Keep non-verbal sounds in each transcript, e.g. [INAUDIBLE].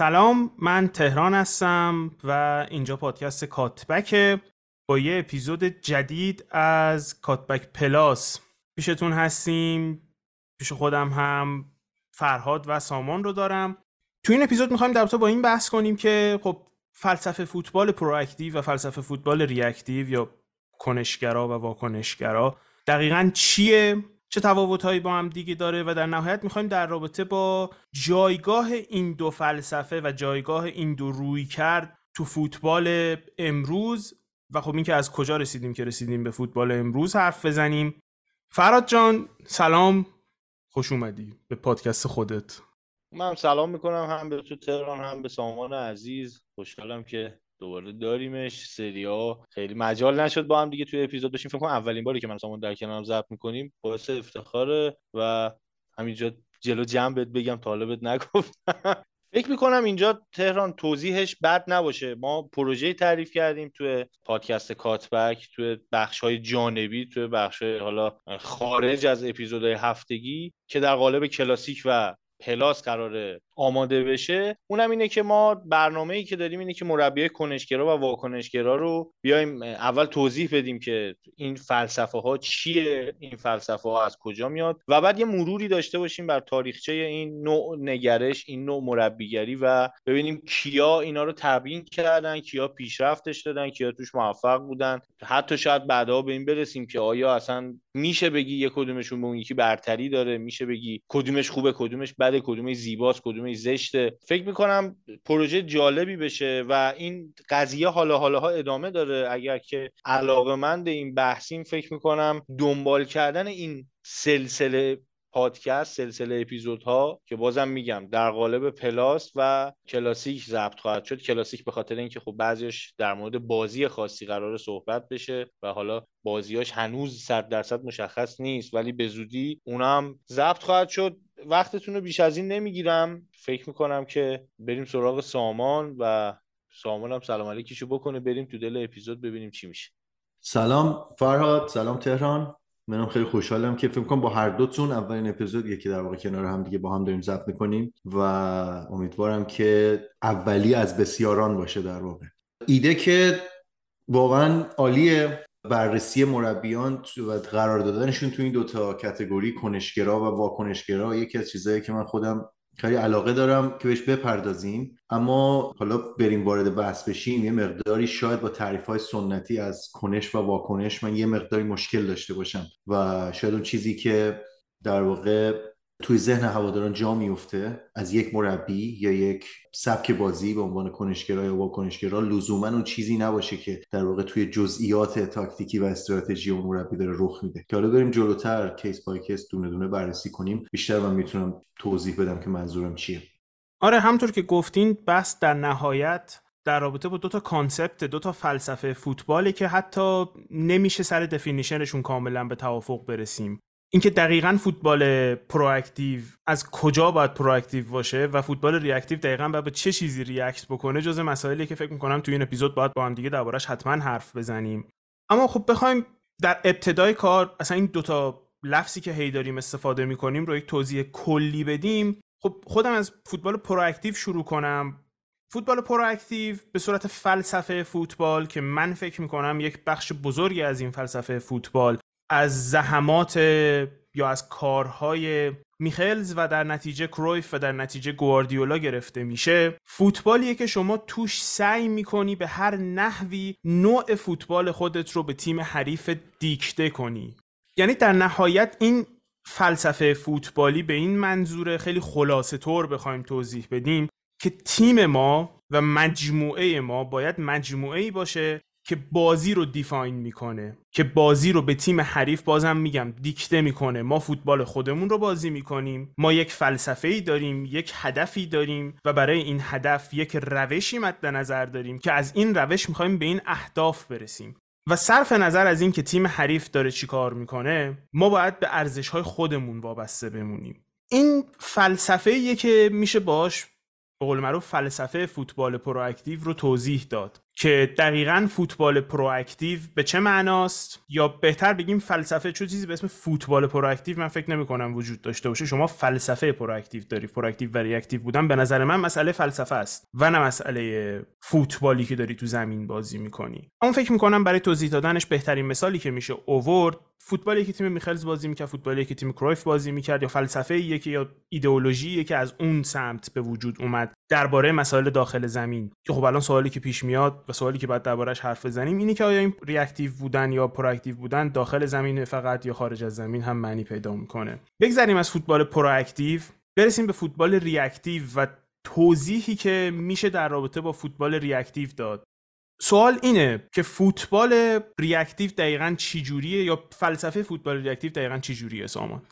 سلام من تهران هستم و اینجا پادکست کات‌بک. با یه اپیزود جدید از کات‌بک پلاس پیشتون هستیم. پیش خودم هم فرهاد و سامان رو دارم. تو این اپیزود می‌خوایم در با این بحث کنیم که خب فلسفه فوتبال proactive و فلسفه فوتبال reactive یا کنشگرا و واکنشگرا دقیقا چیه؟ چه تفاوتهایی با هم دیگه داره و در نهایت می‌خوایم در رابطه با جایگاه این دو فلسفه و جایگاه این دو روی کرد تو فوتبال امروز. و خب اینکه از کجا رسیدیم که رسیدیم به فوتبال امروز حرف بزنیم. فراد جان سلام خوش اومدی به پادکست خودت. من سلام می‌کنم هم به تو تهران هم به سامان عزیز. خوشحالم که دوباره داریمش. سریا خیلی مجال نشد با هم دیگه توی اپیزود بشیم. فکر کنم اولین باری که من سامان در کنارم ضبط می‌کنیم باعث افتخاره و همینجا جلو جمع بهت بگم طالبت نگفتم. [LAUGHS] فکر می‌کنم اینجا تهران توضیحش بد نباشه. ما پروژه تعریف کردیم توی پادکست کاتبک توی بخش های جانبی توی بخش های حالا خارج از اپیزودهای هفتگی که در قالب کلاسیک و پلاس قراره آماده بشه اونم اینه که ما برنامه ای که داریم اینه که مربی کنشگرا و واکنشگرا رو بیایم اول توضیح بدیم که این فلسفه ها چیه این فلسفه ها از کجا میاد و بعد یه مروری داشته باشیم بر تاریخچه این نوع نگرش این نوع مربیگری و ببینیم کیا اینا رو تبیین کردن کیا پیشرفتش دادن کیا توش موفق بودن. حتی شاید بعدها به این برسیم که آیا اصلا میشه بگی یه کدومشون به اون یکی برتری داره میشه بگی کدومش خوبه کدومش بده کدومش زیباست کدومش زشته. فکر می‌کنم پروژه جالبی بشه و این قضیه حالا حالا ها ادامه داره. اگر که علاقه مند این بحثیم فکر می‌کنم دنبال کردن این سلسله پادکست سلسله اپیزودها که بازم میگم در قالب پلاس و کلاسیک ضبط خواهد شد. کلاسیک به خاطر اینکه خب بعضیش در مورد بازی خاصی قرار صحبت بشه و حالا بازیاش هنوز صد درصد مشخص نیست ولی به زودی اونم ضبط خواهد شد. وقتتون رو بیش از این نمی‌گیرم. فکر می‌کنم که بریم سراغ سامان و سامان هم سلام علیکیشو بکنه. بریم تو دل اپیزود ببینیم چی میشه. سلام فرهاد سلام تهران. منم خیلی خوشحالم. که فکر کنم با هر دوتون اولین اپیزودیه که در واقع کنار هم دیگه با هم داریم ضبط می‌کنیم و امیدوارم که اولی از بسیاران باشه در واقع. ایده که واقعا عالیه. بررسی مربیان و قرار دادنشون تو این دوتا کتگوری کنشگرا و واکنشگرا یکی از چیزهایی که من خودم خیلی علاقه دارم که بهش بپردازیم. اما حالا بریم وارد بحث بشیم یه مقداری شاید با تعریف های سنتی از کنش و واکنش من یه مقداری مشکل داشته باشم. و شاید اون چیزی که در واقع توی ذهن هواداران جا میفته از یک مربی یا یک سبک بازی به عنوان کنشگرا یا واکنشگرا لزوما اون چیزی نباشه که در واقع توی جزئیات تاکتیکی و استراتژی اون مربی داره رخ میده. که حالا بریم جلوتر کیس بای کیس دونه دونه بررسی کنیم. بیشتر من می‌تونم توضیح بدم که منظورم چیه. آره همطور که گفتین بس در نهایت در رابطه با دو تا concept دو تا فلسفه فوتبالی که حتی نمیشه سر definition شون کاملا به توافق برسیم. اینکه دقیقا فوتبال proactive از کجا باید proactive باشه و فوتبال reactive دقیقا باید به چه چیزی react بکنه جز مسائلی که فکر می‌کنم توی این اپیزود باید با هم دیگه دربارش حتما حرف بزنیم. اما خب بخوایم در ابتدای کار اصلا این دوتا لفظی که هی داریم استفاده می‌کنیم رو یک توضیح کلی بدیم. خب خودم از فوتبال proactive شروع کنم. فوتبال پرواکتیو به صورت فلسفه فوتبال که من فکر می‌کنم یک بخش بزرگی از این فلسفه فوتبال از زحمات یا از کارهای میخلز و در نتیجه کرویف و در نتیجه گواردیولا گرفته میشه. فوتبالیه که شما توش سعی می‌کنی به هر نحوی نوع فوتبال خودت رو به تیم حریف دیکته کنی. یعنی در نهایت این فلسفه فوتبالی به این منظور خیلی خلاصه طور بخوایم توضیح بدیم که تیم ما و مجموعه ما باید مجموعه باشه که بازی رو دیفاین می‌کنه که بازی رو به تیم حریف بازم میگم دیکته می‌کنه. ما فوتبال خودمون رو بازی می‌کنیم. ما یک فلسفه ای داریم یک هدفی داریم و برای این هدف یک روشی مد نظر داریم که از این روش می‌خوایم به این اهداف برسیم. و صرف نظر از این که تیم حریف داره چیکار می‌کنه ما باید به ارزش های خودمون وابسته بمونیم. این فلسفه که میشه باش به قول معروف فلسفه فوتبال proactive رو توضیح داد. که دقیقا فوتبال proactive به چه معناست؟ یا بهتر بگیم فلسفه چون چیزی به اسم فوتبال proactive من فکر نمی کنم وجود داشته باشه. شما فلسفه proactive داری proactive و reactive بودن. به نظر من مسئله فلسفه است و نه مسئله فوتبالی که داری تو زمین بازی می‌کنی. اون فکر می‌کنم برای توضیح دادنش بهترین مثالی که میشه اوورد فوتبالی که تیم میخلز بازی می‌کرد فوتبالی که تیم کرویف بازی می‌کرد یا فلسفه یکی یا ایدئولوژی که از اون سمت به وجود اومد. درباره مسائل داخل زمین. که خب الان سوالی که پیش میاد و سوالی که بعد دربارهش حرف بزنیم اینی که آیا این reactive بودن یا proactive بودن داخل زمین فقط یا خارج از زمین هم معنی پیدا می‌کنه؟ بگذریم از فوتبال proactive برسیم به فوتبال reactive و توضیحی که میشه در رابطه با فوتبال reactive داد. سوال اینه که فوتبال reactive دقیقا چی یا فلسفه فوتبال reactive دقیقا چی جوریه سامان؟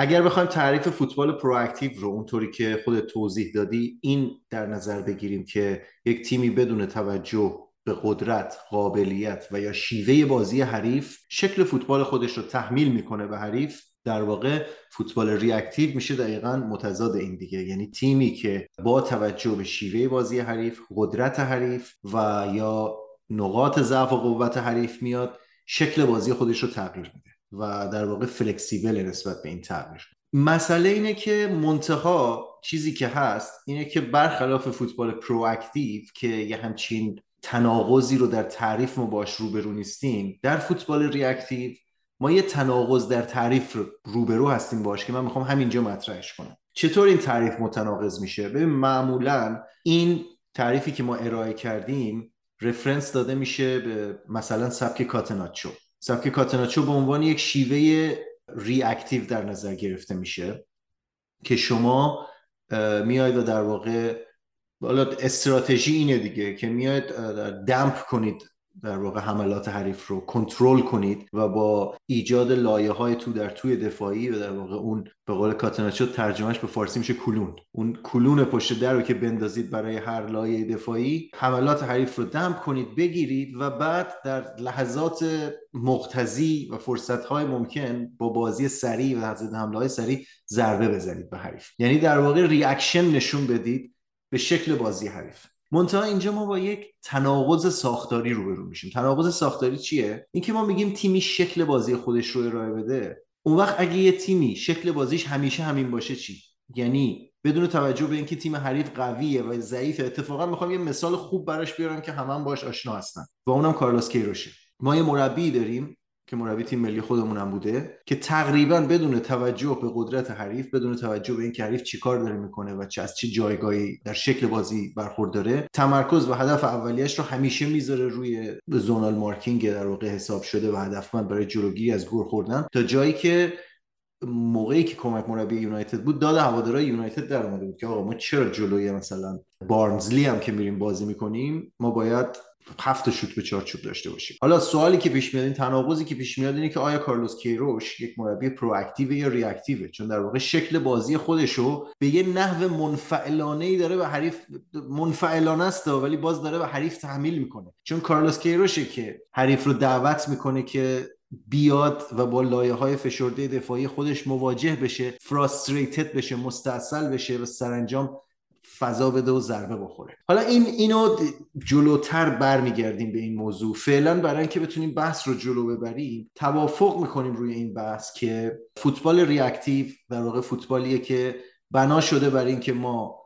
اگر بخوایم تعریف فوتبال proactive رو اونطوری که خود توضیح دادی این در نظر بگیریم که یک تیمی بدون توجه به قدرت، قابلیت و یا شیوه بازی حریف شکل فوتبال خودش رو تحمیل می‌کنه به حریف در واقع فوتبال reactive میشه دقیقا متضاد این دیگه. یعنی تیمی که با توجه به شیوه بازی حریف قدرت حریف و یا نقاط ضعف و قوت حریف میاد شکل بازی خودش رو تغییر میده. و در واقع flexible نسبت به این تغییر مسئله اینه که منتها چیزی که هست اینه که برخلاف فوتبال proactive که یه همچین تناقضی رو در تعریف ما باش روبرو نیستیم در فوتبال reactive ما یه تناقض در تعریف روبرو هستیم باش که من می‌خوام همینجا مطرحش کنم. چطور این تعریف متناقض میشه؟ ببین معمولا این تعریفی که ما ارائه کردیم رفرنس داده میشه به مثلا سبک کاتناچو. سبک کاتناچو به عنوان یک شیوه ریاکتیو در نظر گرفته میشه که شما میاید و در واقع حالا استراتژی اینه دیگه که میاید damp کنید در واقع حملات حریف رو کنترل کنید و با ایجاد لایه های تو در توی دفاعی و در واقع اون به قول کاتناچو ترجمهش به فارسی میشه کلون اون کلون پشت در رو که بندازید برای هر لایه دفاعی حملات حریف رو damp کنید بگیرید و بعد در لحظات مقتضی و فرصت های ممکن با بازی سریع و حضرت حمله های سریع ضربه بزنید به حریف. یعنی در واقع reaction نشون بدید به شکل بازی حریف. منتها اینجا ما با یک تناقض ساختاری روبرو میشیم. تناقض ساختاری چیه؟ اینکه ما میگیم تیمی شکل بازی خودش رو ارائه بده. اون وقت اگه یه تیمی شکل بازیش همیشه همین باشه چی؟ یعنی بدون توجه به اینکه تیم حریف قویه و ضعیفه اتفاقا می‌خوام یه مثال خوب براش بیارم که همه هم باش آشنا هستن. و اونم کارلوس کیروشه. ما یه مربی داریم که مربی تیم ملی خودمونم بوده که تقریبا بدون توجه به قدرت حریف بدون توجه به اینکه حریف چیکار داره می‌کنه و چه از چه جایگاهی در شکل بازی برخورداره تمرکز و هدف اولیش رو همیشه می‌ذاره روی زونال مارکینگ در واقع حساب شده و هدفمند برای جلوگیری از گور خوردن. تا جایی که موقعی که کمک مربی یونایتد بود داد هوادارهای یونایتد در اومده بود که آقا ما چرا جلوی مثلا بارنزلی هم که میریم بازی می‌کنیم ما باید هفت شوت به چارچوب داشته باشیم. حالا سوالی که پیش میاد این تناقضی که پیش میاد اینه که آیا کارلوس کیروش یک مربی پرواکتیو یا ریاکتیوه؟ چون در واقع شکل بازی خودش رو به یه نحو منفعلانه ای داره به حریف منفعلانه است ولی باز داره به حریف تحمیل می‌کنه. چون کارلوس کیروشه که حریف رو دعوت می‌کنه که بیاد و با لایه های فشرده دفاعی خودش مواجه بشه فراستریتد بشه مستاصل بشه و سرانجام فضا بده و ضربه بخوره. حالا این اینو جلوتر برمیگردیم به این موضوع. فعلا برای اینکه بتونیم بحث رو جلو ببریم توافق می‌کنیم روی این بحث که فوتبال ریاکتیو در واقع فوتبالیه که بنا شده برای اینکه ما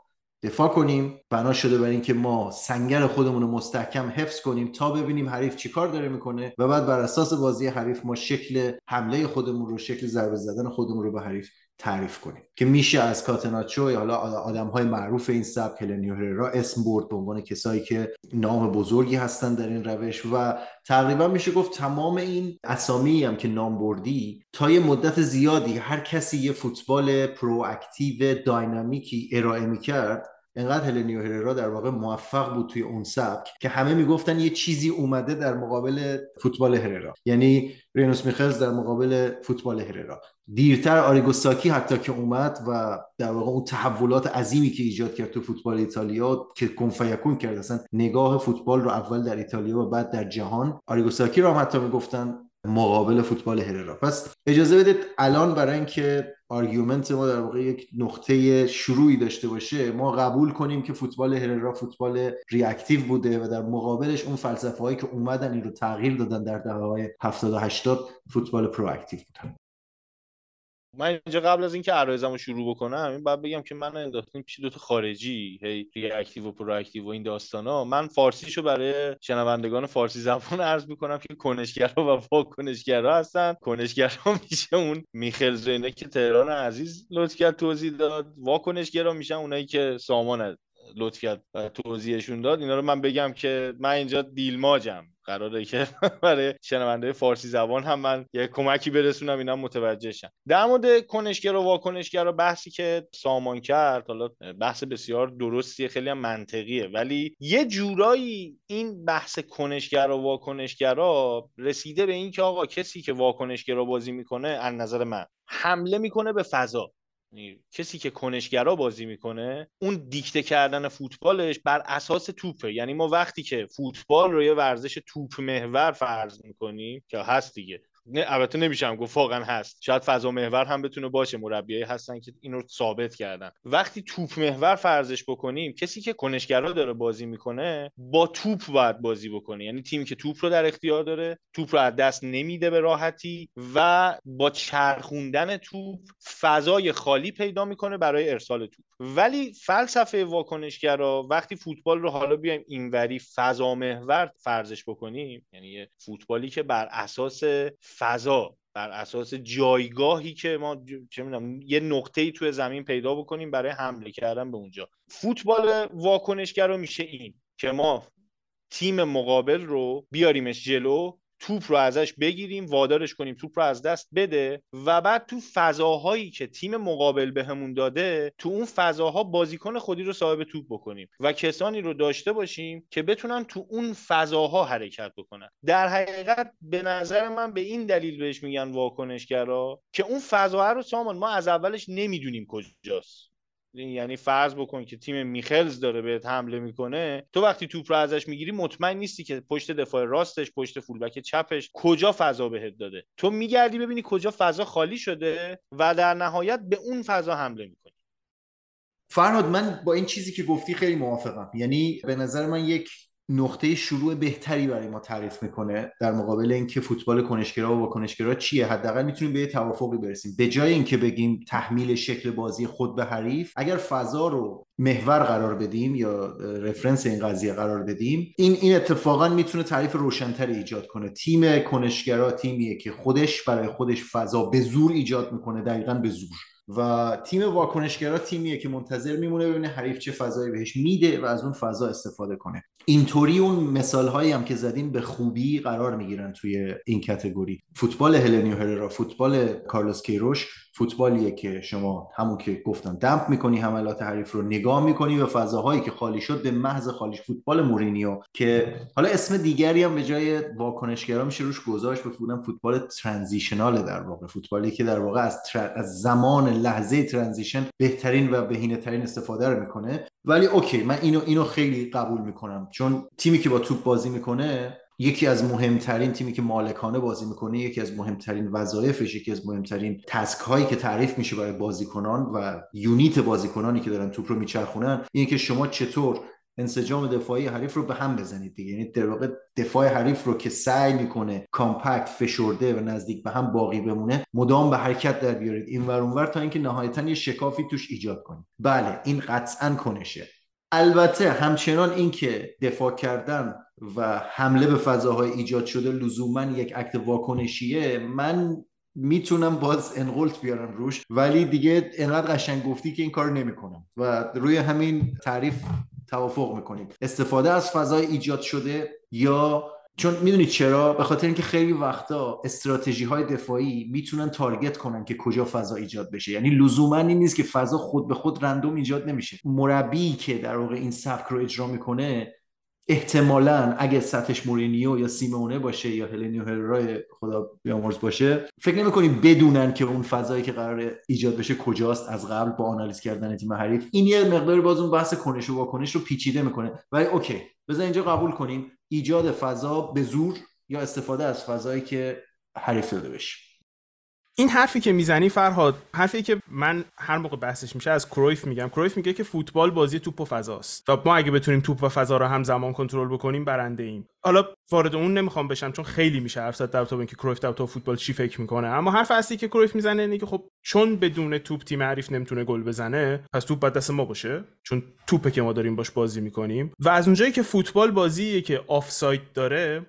دفاع کنیم بنا شده برای اینکه ما سنگر خودمون رو مستحکم حفظ کنیم تا ببینیم حریف چیکار داره می‌کنه و بعد بر اساس بازی حریف ما شکل حمله خودمون رو شکل ضربه زدن خودمون رو به حریف تعریف کنیم. که میشه از کاتناچو یا حالا آدم های معروف این سبک هلنیو هررا اسم برد به عنوان کسایی که نام بزرگی هستن در این روش و تقریبا میشه گفت تمام این اسامی هم که نام بردی تا یه مدت زیادی هر کسی یه فوتبال proactive dynamic ی ارائه می‌کرد انقدر هلنیو هررا در واقع موفق بود توی اون سبک که همه می‌گفتن یه چیزی اومده در مقابل فوتبال هررا. یعنی رینوس میخلز در مقابل فوتبال هررا. دیرتر آریگو ساکی حتی که اومد و در واقع اون تحولات عظیمی که ایجاد کرد تو فوتبال ایتالیا که کن فیکون کرد اصلا نگاه فوتبال رو اول در ایتالیا و بعد در جهان آریگو ساکی رو هم حتی می‌گفتن مقابل فوتبال هررا. پس اجازه بدید الان برای اینکه argument ما در واقع یک نقطه شروعی داشته باشه ما قبول کنیم که فوتبال هررا فوتبال reactive بوده و در مقابلش اون فلسفه هایی که اومدن این رو تغییر دادن در دهه های 70 و 80 فوتبال proactive بودن. من اینجا قبل از اینکه عرایزمو شروع بکنم این باید بگم که من انداختیم پیش دوتا خارجی هی reactive و proactive و این داستانا. من فارسیشو برای شنوندگان فارسی زبان عرض می‌کنم که کنشگرا و واکنشگرا هستن. کنشگرا [LAUGHS] میشه اون میخلز اینه که تهران عزیز لطف کرد توضیح داد. واکنشگرا میشن اونایی که سامان لطف کرد توضیحشون داد. اینا رو من بگم که من اینجا دیلماجم. قراره که [LAUGHS] برای شنونده فارسی زبان هم من یه کمکی برسونم اینا متوجه شن. در مورد کنشگر و واکنشگر و بحثی که سامان کرد حالا بحث بسیار درستیه خیلی هم منطقیه. ولی یه جورایی این بحث کنشگر و واکنشگرا رسیده به این که آقا کسی که واکنشگرا بازی می‌کنه از نظر من حمله می‌کنه به فضا. کسی که کنشگرا بازی می‌کنه اون دیکته کردن فوتبالش بر اساس توپه. یعنی ما وقتی که فوتبال رو یه ورزش توپ محور فرض می‌کنیم که هست دیگه. نه البته نمیشم گفت واقعا هست. شاید فضا محور هم بتونه باشه مربیایی هستن که اینو ثابت کردن. وقتی توپ محور فرضش بکنیم کسی که کنشگرا داره بازی می‌کنه با توپ باید بازی بکنه. یعنی تیمی که توپ رو در اختیار داره توپ رو از دست نمیده به راحتی و با چرخوندن توپ فضای خالی پیدا می‌کنه برای ارسال توپ. ولی فلسفه واکنشگرا وقتی فوتبال رو حالا بیایم اینوری فضا محور فرضش بکنیم یعنی فوتبالی که بر اساس فضا بر اساس جایگاهی که ما چه می‌دونم یه نقطه ای توی زمین پیدا بکنیم برای حمله کردن به اونجا. فوتبال واکنشگرا میشه این که ما تیم مقابل رو بیاریمش جلو توپ رو ازش بگیریم وادارش کنیم توپ رو از دست بده و بعد تو فضاهایی که تیم مقابل بهمون داده تو اون فضاها بازیکن خودی رو صاحب توپ بکنیم و کسانی رو داشته باشیم که بتونن تو اون فضاها حرکت بکنن. در حقیقت به نظر من به این دلیل بهش میگن واکنشگرا که اون فضاها رو سامان ما از اولش نمی‌دونیم کجاست. یعنی فرض بکن که تیم میخلز داره بهت حمله می‌کنه تو وقتی توپ رو ازش می‌گیری مطمئن نیستی که پشت دفاع راستش پشت فولبک چپش کجا فضا بهت داده. تو میگردی ببینی کجا فضا خالی شده و در نهایت به اون فضا حمله می‌کنی. فرهاد من با این چیزی که گفتی خیلی موافقم. یعنی به نظر من یک نقطه شروع بهتری برای ما تعریف می‌کنه در مقابل اینکه فوتبال کنشگرا و واکنشگرا چیه؟ حداقل می‌تونیم به یه توافقی برسیم. به جای اینکه بگیم تحمیل شکل بازی خود به حریف اگر فضا رو محور قرار بدیم یا رفرنس این قضیه قرار بدیم این این اتفاقا می‌تونه تعریف روشنتری ایجاد کنه. تیم کنشگرا تیمیه که خودش برای خودش فضا به زور ایجاد می‌کنه دقیقا به زور. و تیم واکنشگرا تیمیه که منتظر میمونه ببینه حریف چه فضایی بهش میده و از اون فضا استفاده کنه. اینطوری اون مثال هایی هم که زدیم به خوبی قرار می‌گیرن توی این کتگوری. فوتبال هلنیو هررا فوتبال کارلوس کیروش فوتبالیه که شما همون که گفتم دمپ می‌کنی حملات حریف رو نگاه می‌کنی و فضاهایی که خالی شد به محض خالی فوتبال مورینیو که حالا اسم دیگری هم به جای واکنشگرا میشه روش گذاشت بفودم فوتبال ترانزیشنال در واقع. فوتبالی که در واقع از, از زمان لحظه transition بهترین و بهینه ترین استفاده رو می‌کنه. ولی okay من اینو اینو خیلی قبول می‌کنم. چون تیمی که با توپ بازی می‌کنه یکی از مهمترین تیمی که مالکانه بازی می‌کنه یکی از مهمترین وظایفش یکی از مهمترین task هایی که تعریف میشه برای بازیکنان و unit بازیکنانی که دارن توپ رو میچرخونن اینه که شما چطور انسجام دفاعی حریف رو به هم بزنید دیگه. یعنی در واقع دفاع حریف رو که سعی می‌کنه compact فشرده و نزدیک به هم باقی بمونه مدام به حرکت در بیارید. این ور اونور تا اینکه نهایتا یه شکافی توش ایجاد کنید. بله این قطعا کنشه. البته همچنان اینکه دفاع کردن و حمله به فضاهای ایجاد شده لزوما یک عکت واکنشیه من می‌تونم باز انقلت بیارم روش ولی دیگه انقدر قشنگ گفتی که این کار نمی‌کنم و روی همین تعریف توافق می‌کنیم استفاده از فضای ایجاد شده یا چون می‌دونید چرا؟ به خاطر اینکه خیلی وقتا استراتژی های دفاعی می‌تونن تارگت کنن که کجا فضا ایجاد بشه. یعنی لزوما این نیست که فضا خود به خود رندوم ایجاد نمیشه. مربی که در واقع این سبک رو اجرا می‌کنه احتمالا اگه سطحش مورینیو یا سیمونه باشه یا هلنیو هررای خدا بیامرز باشه فکر نمی‌کنی بدونن که اون فضایی که قراره ایجاد بشه کجاست از قبل با آنالیز کردن تیم حریف. این یه مقداری باز اون بحث کنش و واکنش رو پیچیده می‌کنه. ولی okay بذار اینجا قبول کنیم. ایجاد فضا به زور یا استفاده از فضایی که حریف داده بشیم این حرفی که می‌زنی فرهاد حرفی که من هر موقع بحثش میشه از کرویف میگم. کرویف میگه که فوتبال بازی توپ و فضاست. و ما اگه بتونیم توپ و فضا رو همزمان کنترل بکنیم برنده ایم. حالا وارد اون نمی‌خوام بشم چون خیلی میشه حرف زد در اینکه کرویف در تو فوتبال چی فکر می‌کنه. اما حرف اصلی که کرویف می‌زنه اینه که خب چون بدون توپ تیم حریف نمی‌تونه گل بزنه پس توپ باید دست ما باشه. چون توپه که ما داریم باش بازی می‌کنیم. و از اونجایی که فوتبال بازیه که آفساید داره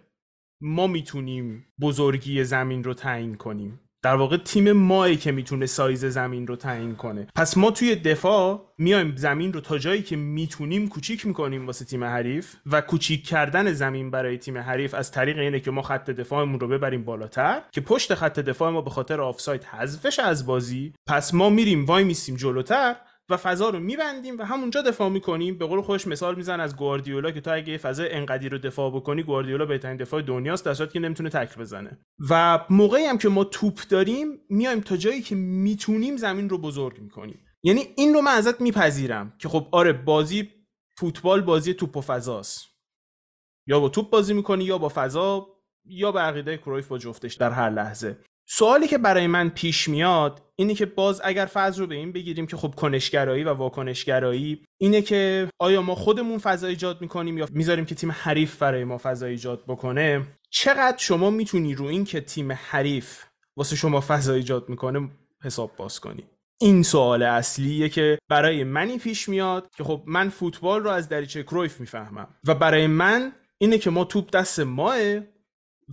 ما می‌تونیم بزرگی زمین رو تعیین کنیم. در واقع تیم مایی که می‌تونه سایز زمین رو تعیین کنه. پس ما توی دفاع میایم زمین رو تا جایی که می‌تونیم کوچیک می‌کنیم واسه تیم حریف و کوچیک کردن زمین برای تیم حریف از طریق اینه که ما خط دفاعمون رو ببریم بالاتر که پشت خط دفاع ما به خاطر آفساید حذفش از بازی. پس ما میریم وای میسیم جلوتر و فضا رو میبندیم و همونجا دفاع می‌کنیم. به قول خودش مثال میزن از گواردیولا که تا اگه فضا انقدی رو دفاع بکنی گواردیولا بهترین دفاع دنیاست در که نمی‌تونه تکل بزنه. و موقعی هم که ما توپ داریم میایم تا جایی که می‌تونیم زمین رو بزرگ می‌کنیم. یعنی این رو من ازت میپذیرم که خب آره بازی فوتبال بازی توپ و فضاست. یا با توپ بازی می‌کنی یا با فضا یا به عقیده کرویف با جفتش در هر لحظه. سوالی که برای من پیش میاد اینه که باز اگر فضا رو به این بگیریم که خب کنشگرایی و واکنشگرایی اینه که آیا ما خودمون فضا ایجاد می‌کنیم یا می‌ذاریم که تیم حریف برای ما فضا ایجاد بکنه؟ چقدر شما می‌تونی رو این که تیم حریف واسه شما فضا ایجاد می‌کنه حساب باز کنی؟ این سوال اصلیه که برای منی پیش میاد که خب من فوتبال رو از دریچه کرویف می‌فهمم و برای من اینه که ما توپ دست ماه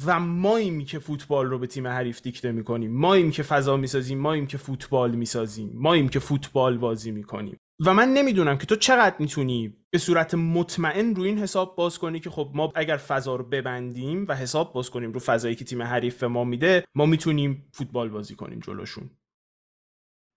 و ماییم که فوتبال رو به تیم حریف دیکته می‌کنیم. ماییم که فضا می‌سازیم ماییم که فوتبال می‌سازیم. ماییم که فوتبال بازی می‌کنیم. و من نمی‌دونم که تو چقدر می‌تونی به صورت مطمئن رو این حساب باز کنی که خب ما اگر فضا رو ببندیم و حساب باز کنیم رو فضایی که تیم حریف ما میده ما می‌تونیم فوتبال بازی کنیم جلوشون.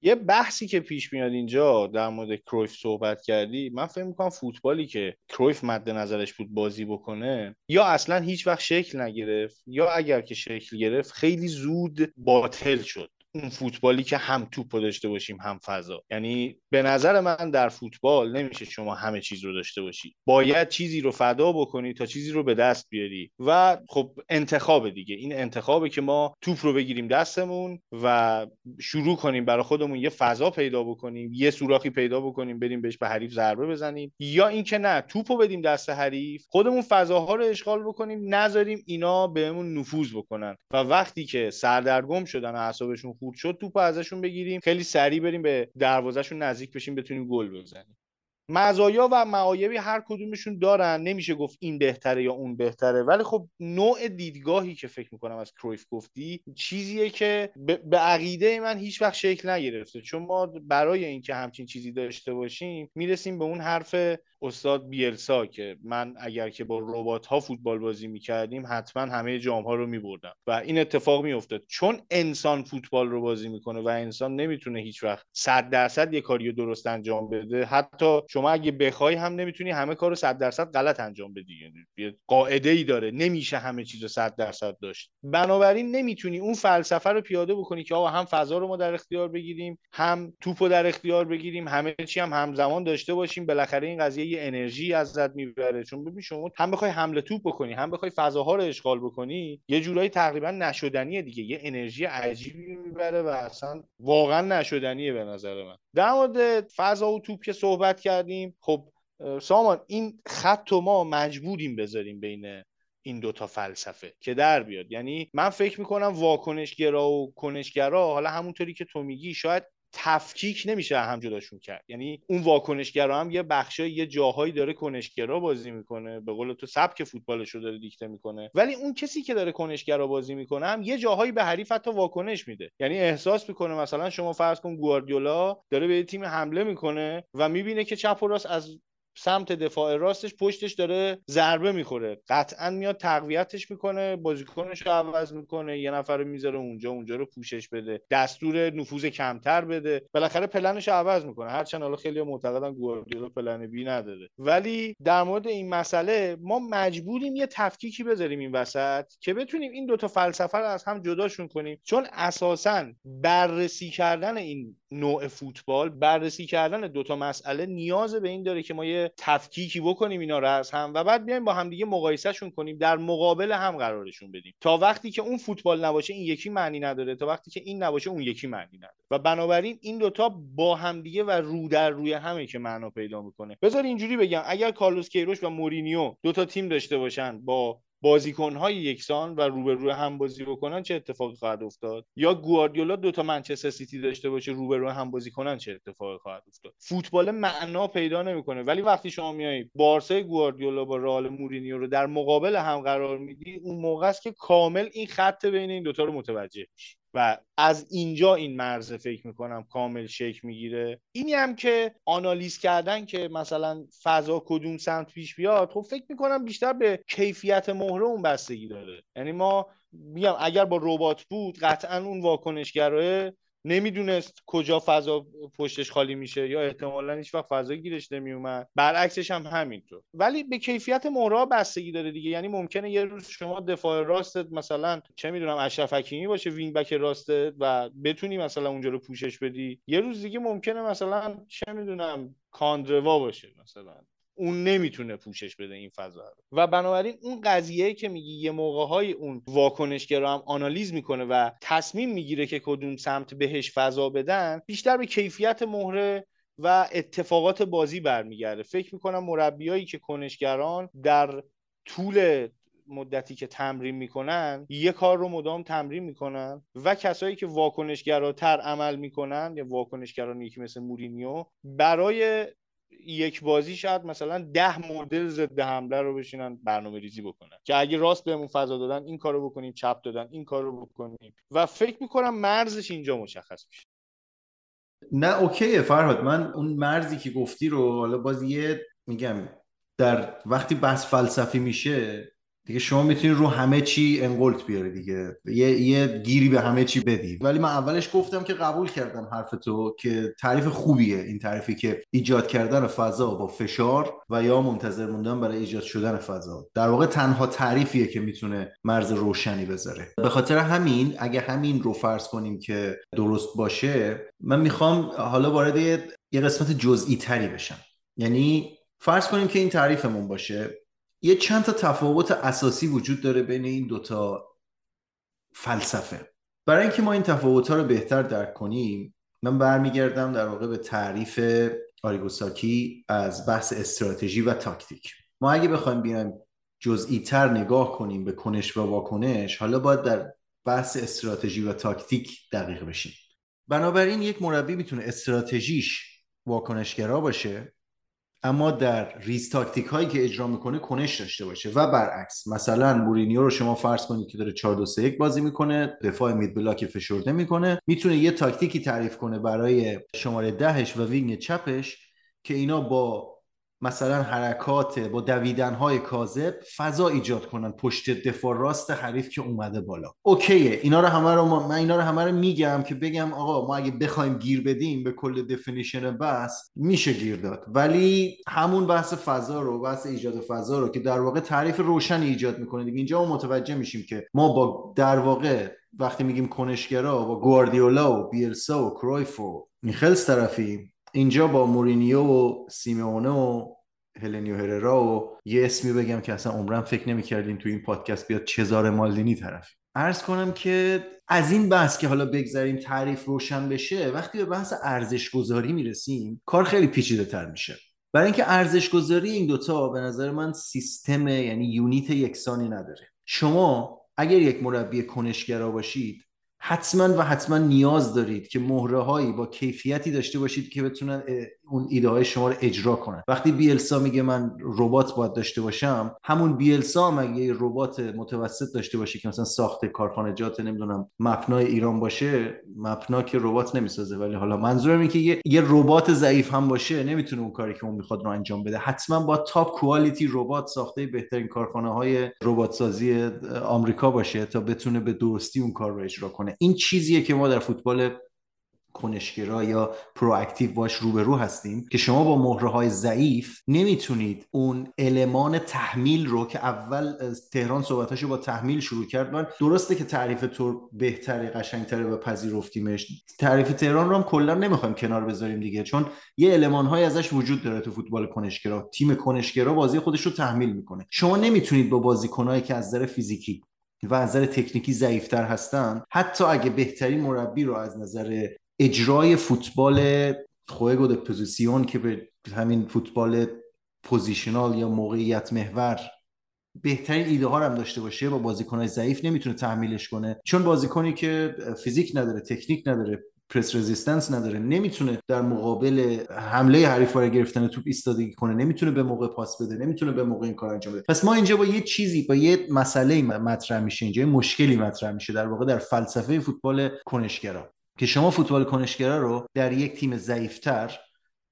یه بحثی که پیش میاد اینجا در مورد کرویف صحبت کردی من فکر می‌کنم فوتبالی که کرویف مد نظرش بود بازی بکنه یا اصلا هیچ وقت شکل نگرفت یا اگر که شکل گرفت خیلی زود باطل شد. اون فوتبالی که هم توپ داشته باشیم هم فضا. یعنی به نظر من در فوتبال نمیشه شما همه چیز رو داشته باشی. باید چیزی رو فدا بکنی تا چیزی رو به دست بیاری. و خب انتخاب دیگه. این انتخابه که ما توپ رو بگیریم دستمون و شروع کنیم برای خودمون یه فضا پیدا بکنیم یه سوراخی پیدا بکنیم بریم بهش به حریف ضربه بزنیم. یا اینکه نه توپ رو بدیم دست حریف خودمون فضاها رو اشغال بکنیم نذاریم اینا بهمون نفوذ بکنن. و وقتی که سردرگم شدن و اعصابشون خورد شد توپ ازشون بگیریم خیلی سریع بریم به دروازهشون نزدیک بشیم بتونیم گل بزنیم. مزایا و معایبی هر کدومشون دارن. نمیشه گفت این بهتره یا اون بهتره. ولی خب نوع دیدگاهی که فکر می‌کنم از کرویف گفتی چیزیه که به عقیده من هیچ وقت شکل نگرفته. چون ما برای اینکه همچین چیزی داشته باشیم می‌رسیم به اون حرف استاد بیلسا که من اگر که با ربات ها فوتبال بازی می‌کردیم حتما همه جام ها رو میبردم. و این اتفاق میافتاد. چون انسان فوتبال رو بازی می‌کنه و انسان نمی‌تونه هیچ وقت صد درصد یه کاری درست انجام بده حتی شما اگه بخوای هم نمی‌تونی همه کار رو صد درصد غلط انجام بدی. یعنی یه قاعده ای داره. نمیشه همه چیز رو صد درصد داشت. بنابراین نمی‌تونی اون فلسفه رو پیاده بکنی که آقا هم فضا رو ما در اختیار بگیریم هم توپ رو در اختیار بگیریم همه چی هم همزمان داشته باشیم. بالاخره این قضیه انرژی ازت می‌بره. چون ببین شما هم بخوای حمله توپ بکنی هم بخوای فضاها رو اشغال بکنی یه جورایی تقریبا نشدنیه دیگه. یه انرژی عجیبی می‌بره و اصلا واقعا نشدنیه به نظر من. در مورد فضا و توپ که صحبت کردیم خب سامان این خط و ما مجبوریم بذاریم بین این دوتا فلسفه که در بیاد. یعنی من فکر می‌کنم واکنشگرا و کنشگرا حالا همونطوری که تو میگی شاید تفکیک نمیشه هم جداشون کرد. یعنی اون واکنشگرا هم یه بخشای یه جاهایی داره کنشگرا بازی می‌کنه. به قول تو سبک فوتبالش رو داره دیکته می‌کنه. ولی اون کسی که داره کنشگرا بازی می‌کنه هم یه جاهایی به حریف حتی واکنش میده. یعنی احساس می‌کنه مثلا شما فرض کن گواردیولا داره به تیم حمله می‌کنه و می‌بینه که چپ و راست از سمت دفاع راستش پشتش داره ضربه می‌خوره. قطعا میاد تقویتش می‌کنه بازیکنش رو عوض می‌کنه یه نفر رو می‌ذاره اونجا اونجا رو پوشش بده دستور نفوذ کمتر بده. بالاخره پلنش رو عوض می‌کنه. هرچند حالا خیلی معتقدن گواردیولا پلن بی نداده ولی در مورد این مسئله ما مجبوریم یه تفکیکی بذاریم این وسط که بتونیم این دوتا فلسفه رو از هم جداشون کنیم. چون اساسا بررسی کردن این نوع فوتبال. بررسی کردن دوتا مسئله نیاز به این داره که ما یه تفکیکی بکنیم اینا رو از هم و بعد بیایم با همدیگه مقایسهشون کنیم در مقابل هم قرارشون بدیم. تا وقتی که اون فوتبال نباشه این یکی معنی نداره تا وقتی که این نباشه اون یکی معنی نداره. و بنابراین این دوتا با همدیگه و رو در روی همه که معنا پیدا می‌کنه. بذار اینجوری بگم اگر کارلوس کیروش و مورینیو دوتا تیم داشته باشن با بازیکنهای یکسان و روبرو هم بازی بکنن چه اتفاقی خواهد افتاد؟ یا گواردیولا دو تا منچستر سیتی داشته باشه روبرو هم بازی کنن چه اتفاقی خواهد افتاد؟ فوتبال معنا پیدا نمی‌کنه. ولی وقتی شما میای بارسای گواردیولا با رئال مورینیو رو در مقابل هم قرار میدی اون موقع است که کامل این خط بین این دوتا رو متوجه میشی. و از اینجا این مرز فکر می‌کنم کامل شکل می‌گیره. اینی هم که آنالیز کردن که مثلا فضا کدوم سمت پیش بیاد خب فکر می‌کنم بیشتر به کیفیت مهره اون بستگی داره. یعنی ما میگم اگر با ربات بود قطعا اون واکنشگراه نمی‌دونست کجا فضا پشتش خالی میشه یا احتمالا هیچ وقت فضا گیرش نمیومد برعکسش هم همینطور. ولی به کیفیت مهرا بستگی داره دیگه. یعنی ممکنه یه روز شما دفاع راستت مثلا چه می‌دونم اشرف حکیمی باشه وینگ بک راستت و بتونی مثلا اونجا رو پوشش بدی. یه روز دیگه ممکنه مثلا چه می‌دونم کاندروا باشه مثلا. اون نمی‌تونه پوشش بده این فضا رو. و بنابراین اون قضیه که میگی یه موقع های اون واکنشگرا هم آنالیز می‌کنه و تصمیم می‌گیره که کدوم سمت بهش فضا بدن بیشتر به کیفیت مهره و اتفاقات بازی برمیگرده. فکر می‌کنم مربیایی که کنشگران در طول مدتی که تمرین می‌کنن یه کار رو مدام تمرین می‌کنن و کسایی که واکنشگراتر عمل می‌کنن یا واکنشگران یکی مثل مورینیو برای یک بازی شاید مثلا ده مدل ضد حمله رو بشینن برنامه ریزی بکنن. که اگه راست بهمون فضا دادن این کارو بکنیم چپ دادن این کارو بکنیم. و فکر می‌کنم مرزش اینجا مشخص میشه. نه اوکیه فرهاد. من اون مرزی که گفتی رو حالا باز یه میگم در وقتی بحث فلسفی میشه دیگه شما می‌تونی رو همه چی انگلت بیاری دیگه. یه, یه گیری به همه چی بدی. ولی من اولش گفتم که قبول کردم حرف تو که تعریف خوبیه این تعریفی که ایجاد کردن فضا با فشار و یا منتظر موندن برای ایجاد شدن فضا. در واقع تنها تعریفیه که می‌تونه مرز روشنی بذاره. به خاطر همین اگه همین رو فرض کنیم که درست باشه من می‌خوام حالا وارد یه قسمت جزئی تری بشم. یعنی فرض کنیم که این تعریفمون باشه. یه چند تا تفاوت اساسی وجود داره بین این دوتا فلسفه. برای اینکه ما این تفاوت ها رو بهتر درک کنیم من برمیگردم در واقع به تعریف آریگوساکی از بحث استراتژی و تاکتیک. ما اگه بخوایم بیایم جزئی تر نگاه کنیم به کنش و واکنش حالا باید در بحث استراتژی و تاکتیک دقیق بشیم. بنابراین یک مربی می‌تونه استراتژیش واکنشگرا باشه. اما در ریز تاکتیک هایی که اجرا می‌کنه کنش داشته باشه. و برعکس مثلا مورینیو رو شما فرض کنید که داره 4 2 3 1 بازی می‌کنه دفاع mid block فشرده می‌کنه می‌تونه یه تاکتیکی تعریف کنه برای شماره دهش و wing چپش که اینا با مثلا حرکات با دویدن های کاذب فضا ایجاد کنن پشت دفاع راست حریف که اومده بالا. okay ه اینا رو همه رو من اینا رو همه رو میگم که بگم آقا ما اگه بخوایم گیر بدیم به کل definition بحث میشه گیر داد. ولی همون بحث فضا رو بحث ایجاد فضا رو که در واقع تعریف روشنی ایجاد می‌کنه. دیگه اینجا ما متوجه میشیم که ما با در واقع وقتی میگیم کنشگرا با گواردیولا و بیلسا و کرویف و میخلز طرفیم اینجا با مورینیو و سیمونه و هلنیو هررا و یه اسمی بگم که اصلا عمرم فکر نمی‌کردیم تو این پادکست بیاد چزار مالدینی طرف. عرض کنم که از این بحث که حالا بگذاریم تعریف روشن بشه وقتی به بحث ارزش گذاری می‌رسیم کار خیلی پیچیده تر میشه. برای اینکه ارزش گذاری این دوتا به نظر من سیستم یعنی unit یکسانی نداره. شما اگر یک مربی کنشگرا باشید حتما و حتما نیاز دارید که مهره هایی با کیفیتی داشته باشید که بتونن اون ایده های شما رو اجرا کنن. وقتی بیلسا میگه من ربات باید داشته باشم همون بیلسا هم اگه ربات متوسط داشته باشه که مثلا ساخت کارخانجات نمی‌دونم مپنای ایران باشه؟ مپنا که ربات نمی‌سازه ولی حالا منظورم اینه که یه, یه ربات ضعیف هم باشه نمی‌تونه اون کاری که اون می‌خواد رو انجام بده. حتما با تاپ کوالیتی ربات ساخته بهترین کارخانه های ربات سازی آمریکا باشه تا بتونه به درستی اون کار رو اجرا کنه. این چیزیه که ما در فوتبال کنشگرا یا پرواکتیو باش روبرو هستیم که شما با مهره های ضعیف نمی‌تونید اون المان تحمیل رو که اول تهران صحبتاشو با تحمیل شروع کرد من درسته که تعریف تو بهتره قشنگتره و پذیرفتیمش. تعریف تهران رو هم کلا نمی‌خوایم کنار بذاریم دیگه چون یه المان های ازش وجود داره تو فوتبال کنشگرا. تیم کنشگرا بازی خودش رو تحمیل می‌کنه. شما نمی‌تونید با بازیکنهایی که از نظر فیزیکی و از نظر تکنیکی ضعیفتر هستن حتی اگه بهترین مربی رو از نظر اجرای فوتبال juego de posición که به همین فوتبال positional یا موقعیت محور بهترین ایده ها هم داشته باشه با بازیکنهای ضعیف نمی‌تونه تحمیلش کنه. چون بازیکنی که فیزیک نداره تکنیک نداره press resistance نداره نمی‌تونه در مقابل حمله حریف برای گرفتن توپ ایستادگی کنه نمی‌تونه به موقع پاس بده نمی‌تونه به موقع این کار انجام بده. پس ما اینجا با یه چیزی با یه مسئله مطرح میشه اینجا یه مشکلی مطرح میشه در واقع در فلسفه فوتبال کنشگرا. که شما فوتبال کنشگرا رو در یک تیم ضعیفتر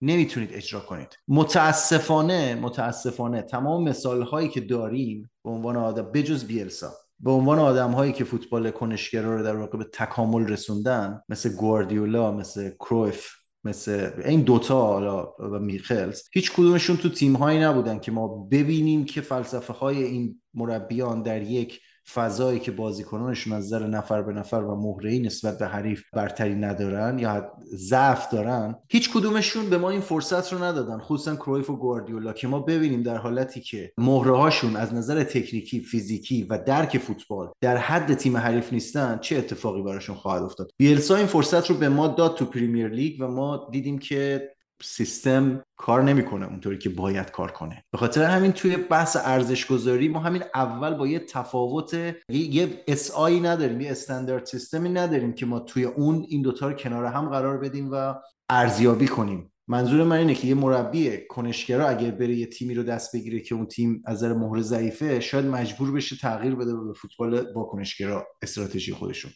نمی‌تونید اجرا کنید. متاسفانه متاسفانه تمام مثال هایی که داریم به عنوان آدم بجز بیلسا به عنوان آدم هایی که فوتبال کنشگرا رو در واقع به تکامل رسوندن مثل گواردیولا مثل کرویف مثل این دوتا حالا و میخلز هیچ کدومشون تو تیم هایی نبودن که ما ببینیم که فلسفه های این مربیان در یک فضایی که بازیکنانشون از نظر نفر به نفر و مهره‌ای نسبت به حریف برتری ندارن یا ضعف دارن هیچ کدومشون به ما این فرصت رو ندادن خصوصا کرویف و گواردیولا که ما ببینیم در حالتی که مهره هاشون از نظر تکنیکی فیزیکی و درک فوتبال در حد تیم حریف نیستن چه اتفاقی براشون خواهد افتاد؟ بیلسا این فرصت رو به ما داد تو پریمیر لیگ و ما دیدیم که سیستم کار نمی‌کنه اونطوری که باید کار کنه. به خاطر همین توی بحث ارزش گذاری ما همین اول با یه تفاوت یه SI نداریم یه استاندارد سیستمی نداریم که ما توی اون این دوتا رو کنار هم قرار بدیم و ارزیابی کنیم. منظور من اینه که یه مربی کنشگرا اگر بره یه تیمی رو دست بگیره که اون تیم از نظر مهره ضعیفه شاید مجبور بشه تغییر بده به فوتبال واکنشگرا استراتژی خودشون.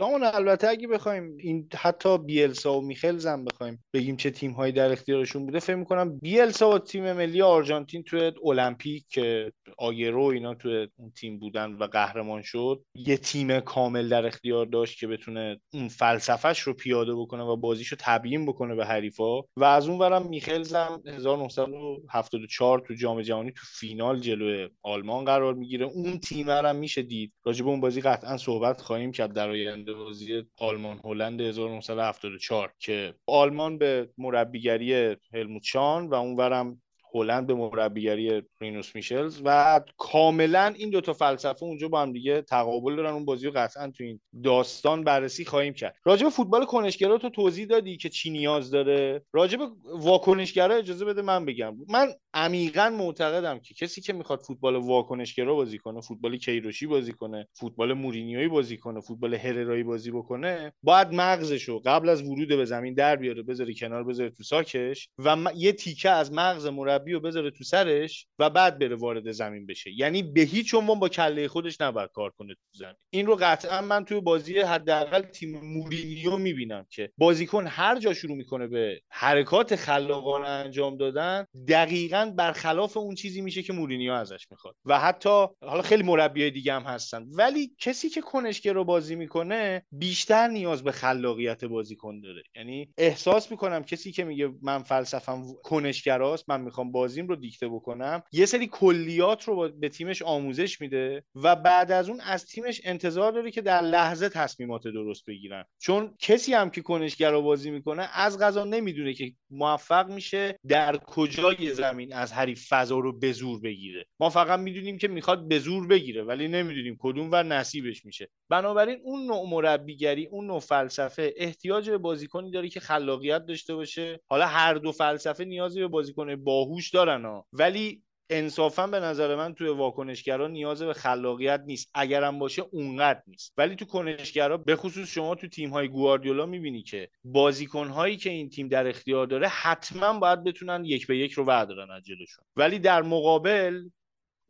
سامان البته اگه بخوایم این حتی بیلسا و میخلز هم بخوایم بگیم چه تیم هایی در اختیارشون بوده فکر می‌کنم بیلسا و تیم ملی آرژانتین توی المپیک که آگرو اینا توی اون تیم بودن و قهرمان شد یه تیم کامل در اختیار داشت که بتونه اون فلسفهش رو پیاده بکنه و بازیشو تبیین بکنه به حریفا. و از اون ورم میخلز هم 1974 تو جام جهانی تو فینال جلو آلمان قرار می‌گیره. اون تیم هم میشه دید. راجب اون بازی قطعا صحبت خواهیم کرد در آینده. بازی آلمان هلند 1974 که آلمان به مربیگری هلموت شان و اونورم هلند به مربیگری رینوس میشلز و کاملا این دوتا فلسفه اونجا با هم دیگه تقابل دارن. اون بازی رو قطعا تو این داستان بررسی خواهیم کرد. راجع به فوتبال کنشگرا تو توضیح دادی که چی نیاز داره؟ راجع به واکنشگرا اجازه بده من بگم. من عمیقا معتقدم که کسی که می‌خواد فوتبال واکنشگرا بازی کنه فوتبال کیروشی بازی کنه فوتبال مورینیویی بازی کنه فوتبال هررایی بازی بکنه باید مغزشو قبل از ورود به زمین در بیاره بذاره کنار بذاره تو ساکش و یه تیکه از مغز مربی رو بذاره تو سرش و بعد بره وارد زمین بشه. یعنی به هیچ عنوان با کله خودش نباید کار کنه تو زمین. این رو قطعا من توی بازی حداقل تیم مورینیو می‌بینم که بازیکن هر جا شروع می‌کنه به حرکات خلاقانه انجام دادن دقیقا برخلاف اون چیزی میشه که مورینیو ازش می‌خواد. و حتی حالا خیلی مربیای دیگه هم هستن. ولی کسی که کنشگر رو بازی می‌کنه بیشتر نیاز به خلاقیت بازیکن داره. یعنی احساس می‌کنم کسی که میگه من فلسفم کنشگراست من می‌خوام بازیم رو دیکته بکنم یه سری کلیات رو به تیمش آموزش میده و بعد از اون از تیمش انتظار داره که در لحظه تصمیمات درست بگیرن. چون کسی هم که کنشگر بازی می‌کنه از غذا نمی‌دونه که موفق میشه در کجای زمین. از حریف فضا رو به زور بگیره. ما فقط می‌دونیم که می‌خواد به زور بگیره ولی نمی‌دونیم کدوم و نصیبش میشه. بنابراین اون نوع مربیگری اون نوع فلسفه احتیاج به بازیکنی داره که خلاقیت داشته باشه. حالا هر دو فلسفه نیازی به بازیکن باهوش دارن ها. ولی انصافا به نظر من توی واکنشگرا نیاز به خلاقیت نیست. اگرم باشه اونقدر نیست. ولی تو کنشگرا به خصوص شما تو تیم های گواردیولا می‌بینی که بازیکن هایی که این تیم در اختیار داره حتما باید بتونن یک به یک رو وردارن از جلوشون. ولی در مقابل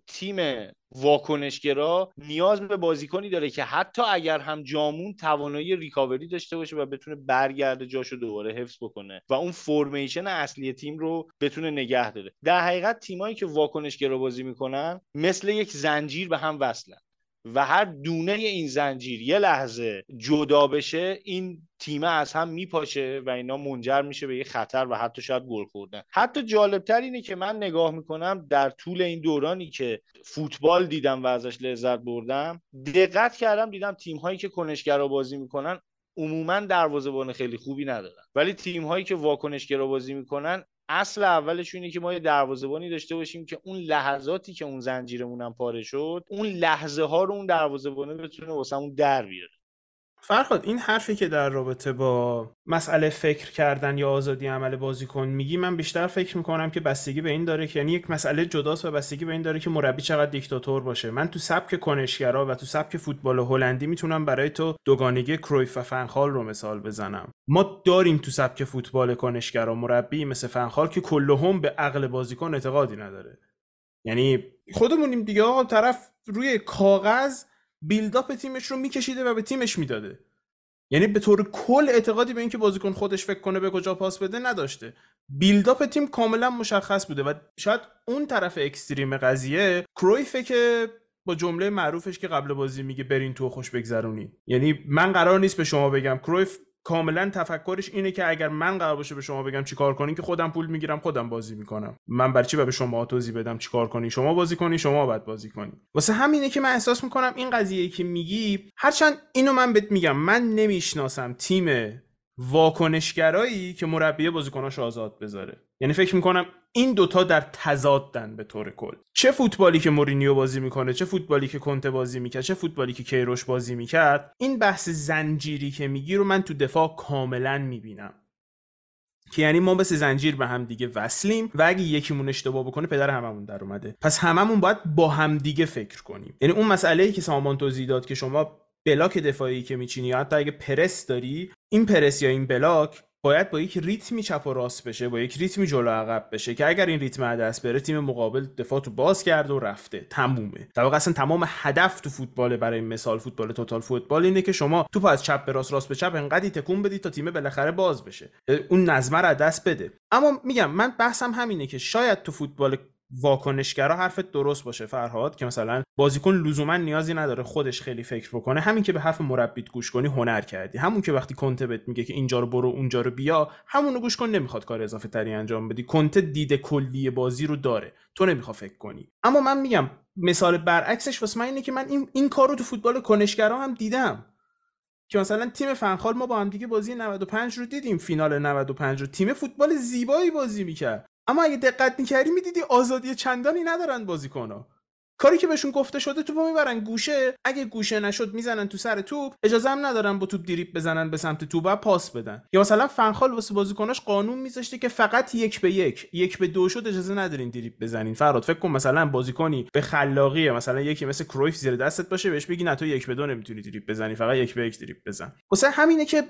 تیم واکنشگرا نیاز به بازیکنی داره که حتی اگر هم جامون توانایی ریکاوری داشته باشه و بتونه برگرده جاشو دوباره حفظ بکنه و اون فرمیشن اصلی تیم رو بتونه نگه داره. در حقیقت تیمایی که واکنشگرا بازی می‌کنن مثل یک زنجیر به هم وصلن. و هر دونه این زنجیر یه لحظه جدا بشه این تیم از هم میپاشه و اینا منجر میشه به یه خطر و حتی شاید گل خوردن. حتی جالبتر اینه که من نگاه می‌کنم در طول این دورانی که فوتبال دیدم و ازش لذت بردم دقت کردم دیدم تیم هایی که کنشگرا بازی می‌کنن عموما دروازه‌بان خیلی خوبی ندارن. ولی تیم هایی که واکنشگرا بازی می‌کنن اصل اولش اینه که ما یه دروازه‌بانی داشته باشیم که اون لحظاتی که اون زنجیرمون هم پاره شد اون لحظه ها رو اون دروازه‌بانه بتونه واسمون در بیاره. فرهاد این حرفی که در رابطه با مسئله فکر کردن یا آزادی عمل بازیکن میگی من بیشتر فکر می‌کنم که بستگی به این داره که یعنی یک مسئله جداست و بستگی به این داره که مربی چقدر دیکتاتور باشه. من تو سبک کنشگرا و تو سبک فوتبال هلندی می‌تونم برای تو دوگانگی کرویف و فنخال رو مثال بزنم. ما داریم تو سبک فوتبال کنشگرا مربی مثل فنخال که کلهم به عقل بازیکن اعتقادی نداره. یعنی خودمونیم دیگه آقا طرف روی کاغذ بیلداپ تیمش رو میکشیده و به تیمش می‌داده. یعنی به طور کل اعتقادی به اینکه بازیکن خودش فکر کنه به کجا پاس بده نداشته. بیلداپ تیم کاملا مشخص بوده و شاید اون طرف اکستریم قضیه کرویفه که با جمله معروفش که قبل بازی میگه برین تو خوش بگذرونی. یعنی من قرار نیست به شما بگم. کرویف کاملا تفکرش اینه که اگر من قرار باشه به شما بگم چیکار کنین که خودم پول می‌گیرم خودم بازی می‌کنم. من برای چی به شما توضیح بدم چیکار کنی؟ شما بازی کنی شما باید بازی کنی. واسه همینه که من احساس می‌کنم این قضیه که میگی هرچند اینو من بهت میگم من نمی‌شناسم تیم واکنشگرایی که مربی بازیکناش آزاد بذاره. یعنی فکر می‌کنم این دوتا در تضادن به طور کل. چه فوتبالی که مورینیو بازی می‌کنه چه فوتبالی که کنته بازی می‌کرد چه فوتبالی که کیروش بازی می‌کرد این بحث زنجیری که میگی رو من تو دفاع کاملا می‌بینم. که یعنی ما مثل زنجیر به هم دیگه وصلیم و اگه یکیمون اشتباه بکنه پدر هممون در اومده. پس هممون باید با هم دیگه فکر کنیم. یعنی اون مسئله ای که سامان توضیح داد که شما block دفاعی که میچینی یا حتی اگه پرس داری این پرس یا این block باید با یک ریتمی چپ و راست بشه با یک ریتمی جلو عقب بشه که اگر این ریتم دست بره تیم مقابل دفاع تو باز کرده و رفته تمومه. در واقع اصلا تمام هدف تو فوتبال برای مثال فوتبال توتال فوتبال اینه که شما توپ از چپ به راست راست به چپ انقدی تکون بدید تا تیم بالاخره باز بشه. اون نظمه رو دست بده. اما میگم من بحثم همینه که شاید تو فوتبال واکنشگرا حرفت درست باشه فرهاد که مثلا بازیکن لزوما نیازی نداره خودش خیلی فکر بکنه. همین که به حرف مربیت گوش کنی هنر کردی. همون که وقتی کنته بهت میگه که اینجا رو برو اونجا رو بیا همونو گوش کن نمی‌خواد کار اضافه تری انجام بدی. کنته دید کلی بازی رو داره. تو نمی‌خواد فکر کنی. اما من میگم مثال برعکسش واسه من اینه که من این این کار رو تو فوتبال کنشگرا هم دیدم. که مثلا تیم فنخال ما با هم دیگه بازی 95 رو دیدیم فینال 95 رو. تیم فوتبال زیبایی بازی می‌کرد. اما اگه دقت می‌کردی می‌دیدی آزادی چندانی ندارن بازیکنها. کاری که بهشون گفته شده توپو می‌برن گوشه اگه گوشه نشد می‌زنن تو سر توپ اجازه هم ندارن با توپ دریپ بزنن به سمت توپ و پاس بدن. یا مثلا فنخال واسه بازیکناش قانون میذاشته که فقط یک به یک یک به دو شد اجازه ندارین دریپ بزنین. فراد فکر کن مثلا بازیکنی به خلاقیه مثلا یکی مثل کرویف زیر دستت باشه بهش بگی نه تو یک به دو نمی‌تونی دریپ بزنی فقط یک به یک دریپ بزن. واسه همینه که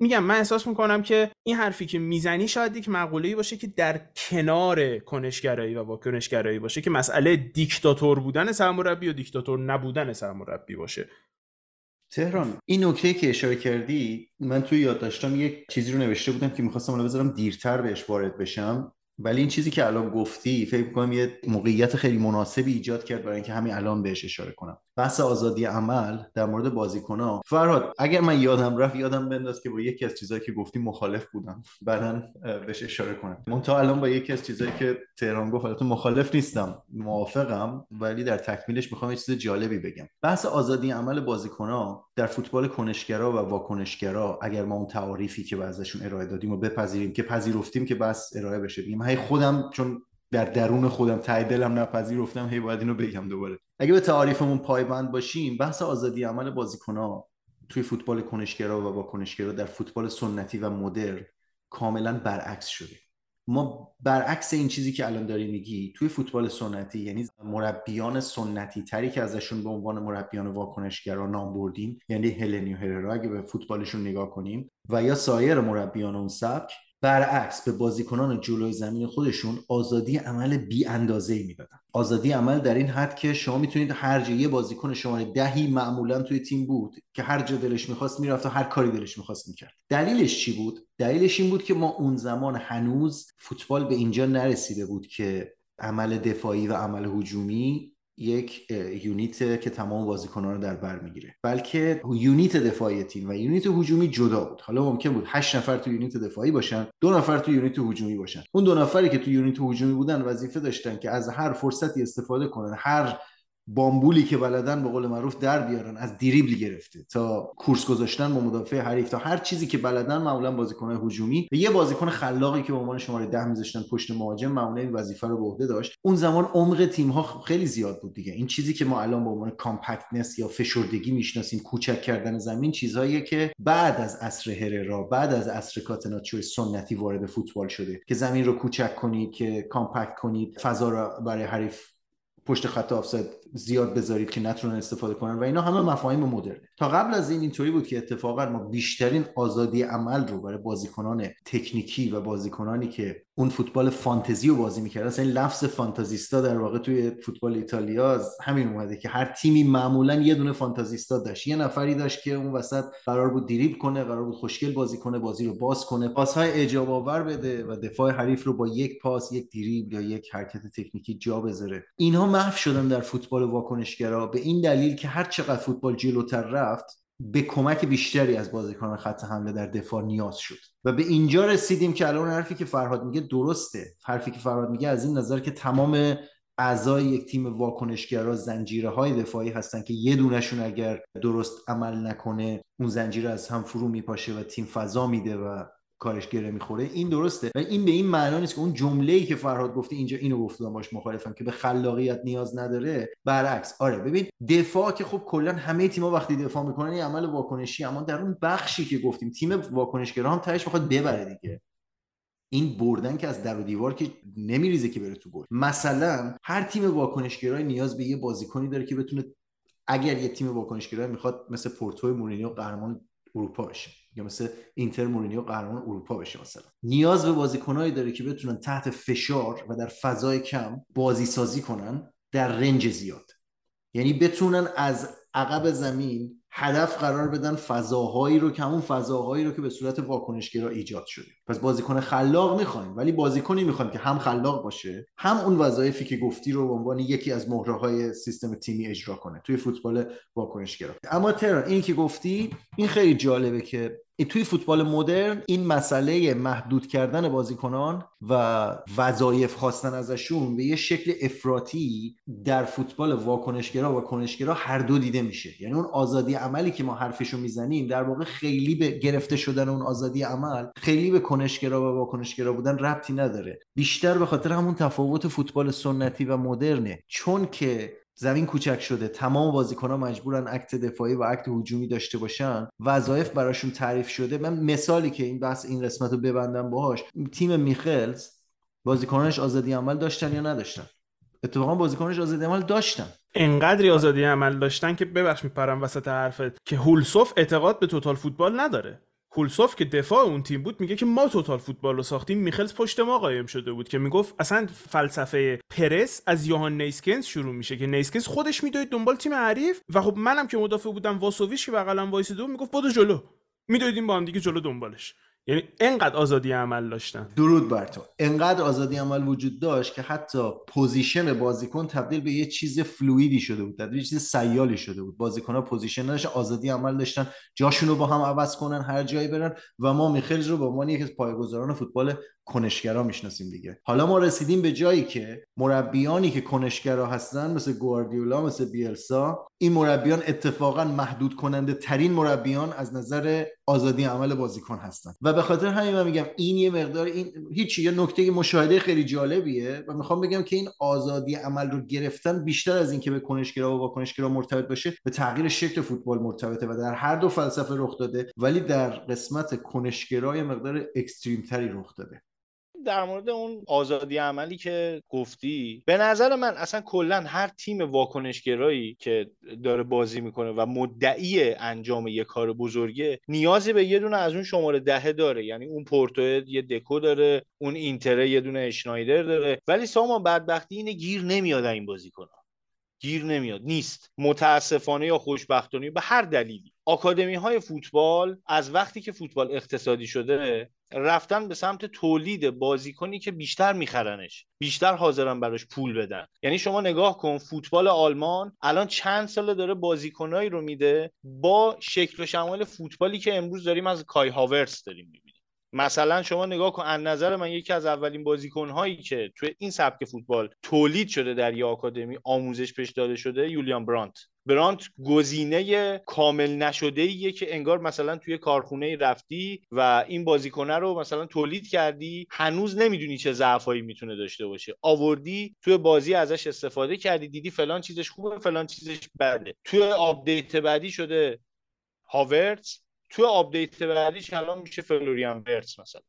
میگم من احساس می‌کنم که این حرفی که می‌زنی شاید یک مقوله‌ای باشه که در کنار کنشگرایی و واکنشگرایی باشه که مسئله دیکتاتور بودن سرمربی و دیکتاتور نبودن سرمربی باشه. تهران این نکته که اشاره کردی من توی یادداشتم یک چیزی رو نوشته بودم که می‌خواستم اونو بذارم دیرتر بهش وارد بشم. ولی این چیزی که الان گفتی فکر می‌کنم یه موقعیت خیلی مناسبی ایجاد کرد برای اینکه همین الان بهش اشاره کنم. بحث آزادی عمل در مورد بازیکنها. فرهاد اگر من یادم رفت یادم بنداز که با یکی از چیزهایی که گفتی مخالف بودم. بعدا بهش اشاره کنم. من تا الان با یکی از چیزهایی که تهران گفت البته مخالف نیستم. موافقم ولی در تکمیلش می‌خوام یه چیز جالبی بگم. بحث آزادی عمل بازیکنها در فوتبال کنشگرا و واکنشگرا اگر ما اون تعاریفی که ازشون ارائه دادیم و بپذیریم که پذیرفتیم که بس ارائه بشه. بگیم هی خودم چون در درون خودم ته دلم نپذیرفتم هی باید اینو بگم دوباره. اگه به تعاریفمون پایبند باشیم بحث آزادی عمل بازیکنها توی فوتبال کنشگرا و واکنشگرا در فوتبال سنتی و مدرن کاملا برعکس شده. ما برعکس این چیزی که الان داری میگی توی فوتبال سنتی یعنی مربیان سنتی تری که ازشون به عنوان مربیان واکنشگرا نام بردیم یعنی هلنی و هررا اگه به فوتبالشون نگاه کنیم و یا سایر مربیان اون سبک برعکس به بازیکنان جلوی زمین خودشون آزادی عمل بی اندازه می‌دادن. آزادی عمل در این حد که شما می‌تونید هر جا یه بازیکن شماره دهی معمولا توی تیم بود که هر جا دلش می‌خواست می‌رفت و هر کاری دلش می‌خواست می‌کرد. دلیلش چی بود؟ دلیلش این بود که ما اون زمان هنوز فوتبال به اینجا نرسیده بود که عمل دفاعی و عمل هجومی یک unit که تمام بازیکنان رو در بر می‌گیره. بلکه unit دفاعی تیم و unit هجومی جدا بود. حالا ممکن بود 8 نفر تو unit دفاعی باشن دو نفر تو unit هجومی باشن. اون دو نفری که تو unit هجومی بودن وظیفه داشتن که از هر فرصتی استفاده کنن هر بامبولی که بلدن به قول معروف در بیارن از دریبل گرفته. تا کورس گذاشتن با مدافع حریف. تا هر چیزی که بلدن معمولا بازیکن هجومی. و یه بازیکن خلاقی که به عنوان شماره ده میذاشتن پشت مهاجم معمولا این وظیفه رو به عهده داشت. اون زمان عمق تیم ها خیلی زیاد بود دیگه. این چیزی که ما الان به عنوان compactness یا فشردگی می‌شناسیم کوچک کردن زمین چیزهایی که بعد از عصر هررا بعد از عصر catenaccio سنتی وارد فوتبال شده. که زمین رو کوچک کنید که compact کنید فضا رو برای حریف پشت خط آفساید زیاد بذارید که نتونن استفاده کنن و اینا همه مفاهیم مدرنه. تا قبل از این اینطوری بود که اتفاقا ما بیشترین آزادی عمل رو برای بازیکنان تکنیکی و بازیکنانی که اون فوتبال فانتزی رو بازی می‌کردن اصلا این لفظ fantasista در واقع توی فوتبال ایتالیا همین اومده که هر تیمی معمولا یه دونه fantasista داشت. یه نفری داشت که اون وسط قرار بود دریبل کنه قرار بود خوشگل بازی کنه بازی رو باز کنه. پاسهای اعجاب آور بده و دفاع حریف رو با یک پاس یک دریبل یا یک حرکت تکنیکی جا بذاره. اینها محو شدن در فوتبال واکنشگرا به این دلیل که هر چقدر فوتبال جلوتر رفت به کمک بیشتری از بازیکنان خط حمله در دفاع نیاز شد. و به اینجا رسیدیم که الان حرفی که فرهاد میگه درسته. حرفی که فرهاد میگه از این نظر که تمام اعضای یک تیم واکنشگرا زنجیره های دفاعی هستن که یه دونشون اگر درست عمل نکنه اون زنجیره از هم فرو میپاشه و تیم فضا میده و کارش گره می‌خوره این درسته. و این به این معنا نیست که اون جمله ای که فرهاد گفته اینجا اینو گفتم باش مخالفم که به خلاقیت نیاز نداره. برعکس آره ببین دفاع که خب کلا همه تیم‌ها وقتی دفاع می‌کنن این عمل واکنشی اما در اون بخشی که گفتیم تیم واکنشگرا هم تهش می‌خواد ببره دیگه. این بردن که از در و دیوار که نمیریزه که بره تو گل. مثلا هر تیم واکنشگرایی نیاز به یه بازیکنی داره که بتونه اگر یه تیم واکنشگرایی می‌خواد مثل پورتو مورینیو قهرمان اروپا بشه یا مثل اینتر مورینیو قهرمان اروپا بشه مثلا. نیاز به بازیکنایی داره که بتونن تحت فشار و در فضای کم بازی سازی کنن در رنج زیاد. یعنی بتونن از عقب زمین هدف قرار بدن فضاهایی رو که همون فضاهایی رو که به صورت واکنشگرا ایجاد شده. پس بازیکن خلاق می‌خوایم ولی بازیکنی می‌خوایم که هم خلاق باشه هم اون وظایفی که گفتی رو به عنوان یکی از مهره های سیستم تیمی اجرا کنه توی فوتبال واکنشگرا. اما تران این که گفتی این خیلی جالبه که توی فوتبال مدرن این مسئله محدود کردن بازیکنان و وظایف خواستن ازشون به یه شکل افراطی در فوتبال واکنشگرا و کنشگرا هر دو دیده میشه. یعنی اون آزادی عملی که ما حرفشو می‌زنیم در واقع خیلی به گرفته شدن اون آزادی عمل خیلی به کنشگرا و واکنشگرا بودن ربطی نداره. بیشتر به خاطر همون تفاوت فوتبال سنتی و مدرنه. چون که زمین کوچک شده. تمام بازیکنان مجبورن اکت دفاعی و اکت هجومی داشته باشن. وظایف براشون تعریف شده. من مثالی که این بحث این قسمت رو ببندم باهاش تیم میخلز بازیکنانش آزادی عمل داشتن یا نداشتن؟ اتفاقا بازیکنانش آزادی عمل داشتن. انقدری آزادی عمل داشتن که ببخش میپرم وسط حرفت که هولسوف اعتقاد به توتال فوتبال نداره. هولسوف که دفاع اون تیم بود میگه که ما توتال فوتبال رو ساختیم میخلز پشت ما قایم شده بود که می‌گفت اصلا فلسفه پرس از یوهان نیسکنز شروع میشه که نیسکنز خودش میدوید دنبال تیم حریف و خب منم که مدافع بودم واسوویچ که بغلم وایسیده بود می‌گفت برو جلو. میدویدیم با هم دیگه جلو دنبالش. یعنی انقدر آزادی عمل داشتن. درود بر تو. انقدر آزادی عمل وجود داشت که حتی position بازیکن تبدیل به یه چیز fluid ی شده بود تبدیل به چیز سیالی شده بود. بازیکن ها position نداشتن آزادی عمل داشتن. جاشون رو با هم عوض کنن هر جایی برن. و ما میخلز رو به عنوان یکی از پایه‌گذاران فوتبال کنشگرا می‌شناسیم دیگه. حالا ما رسیدیم به جایی که مربیانی که کنشگرا هستن مثل گواردیولا مثل بیلسا این مربیان اتفاقا محدود کننده ترین مربیان از نظر آزادی عمل بازیکن هستن. و به خاطر همین من میگم این یه مقدار این هیچی یه نکته مشاهده خیلی جالبیه و می‌خوام بگم که این آزادی عمل رو گرفتن بیشتر از اینکه به کنشگرا و واکنشگرا مرتبط باشه به تغییر شکل فوتبال مرتبطه و در هر دو فلسفه رخ داده ولی در قسمت کنشگرای مقدار اکستریم تری رخ داده. در مورد اون آزادی عملی که گفتی به نظر من اصلا کلا هر تیم واکنشگرایی که داره بازی می‌کنه و مدعی انجام یه کار بزرگه نیازی به یه دونه از اون شماره دهه داره. یعنی اون پورتو یه دکو داره اون اینتره یه دونه اشنایدر داره. ولی سامان بدبختی اینه گیر نمیاد این بازی کنه. گیر نمیاد. نیست. متاسفانه یا خوشبختانه به هر دلیلی. آکادمی های فوتبال از وقتی که فوتبال اقتصادی شده رفتن به سمت تولید بازیکنی که بیشتر میخرنش بیشتر حاضرن براش پول بدن. یعنی شما نگاه کن فوتبال آلمان الان چند ساله داره بازیکنایی رو میده با شکل و شمال فوتبالی که امروز داریم از کای هاورس داریم می‌بینیم. مثلا شما نگاه کن از نظر من یکی از اولین بازیکنهایی که توی این سبک فوتبال تولید شده در یه آکادمی آموزش پیش داده شده یولیان برانت. برانت گزینه کامل نشده ایه که انگار مثلا توی کارخونه رفتی و این بازیکنه رو مثلا تولید کردی. هنوز نمی‌دونی چه ضعفایی می‌تونه داشته باشه. آوردی توی بازی ازش استفاده کردی دیدی فلان چیزش خوبه فلان چیزش بده. توی update بعدی شده هاورتس توی update بعدیش الان میشه فلوریان ورتس مثلا.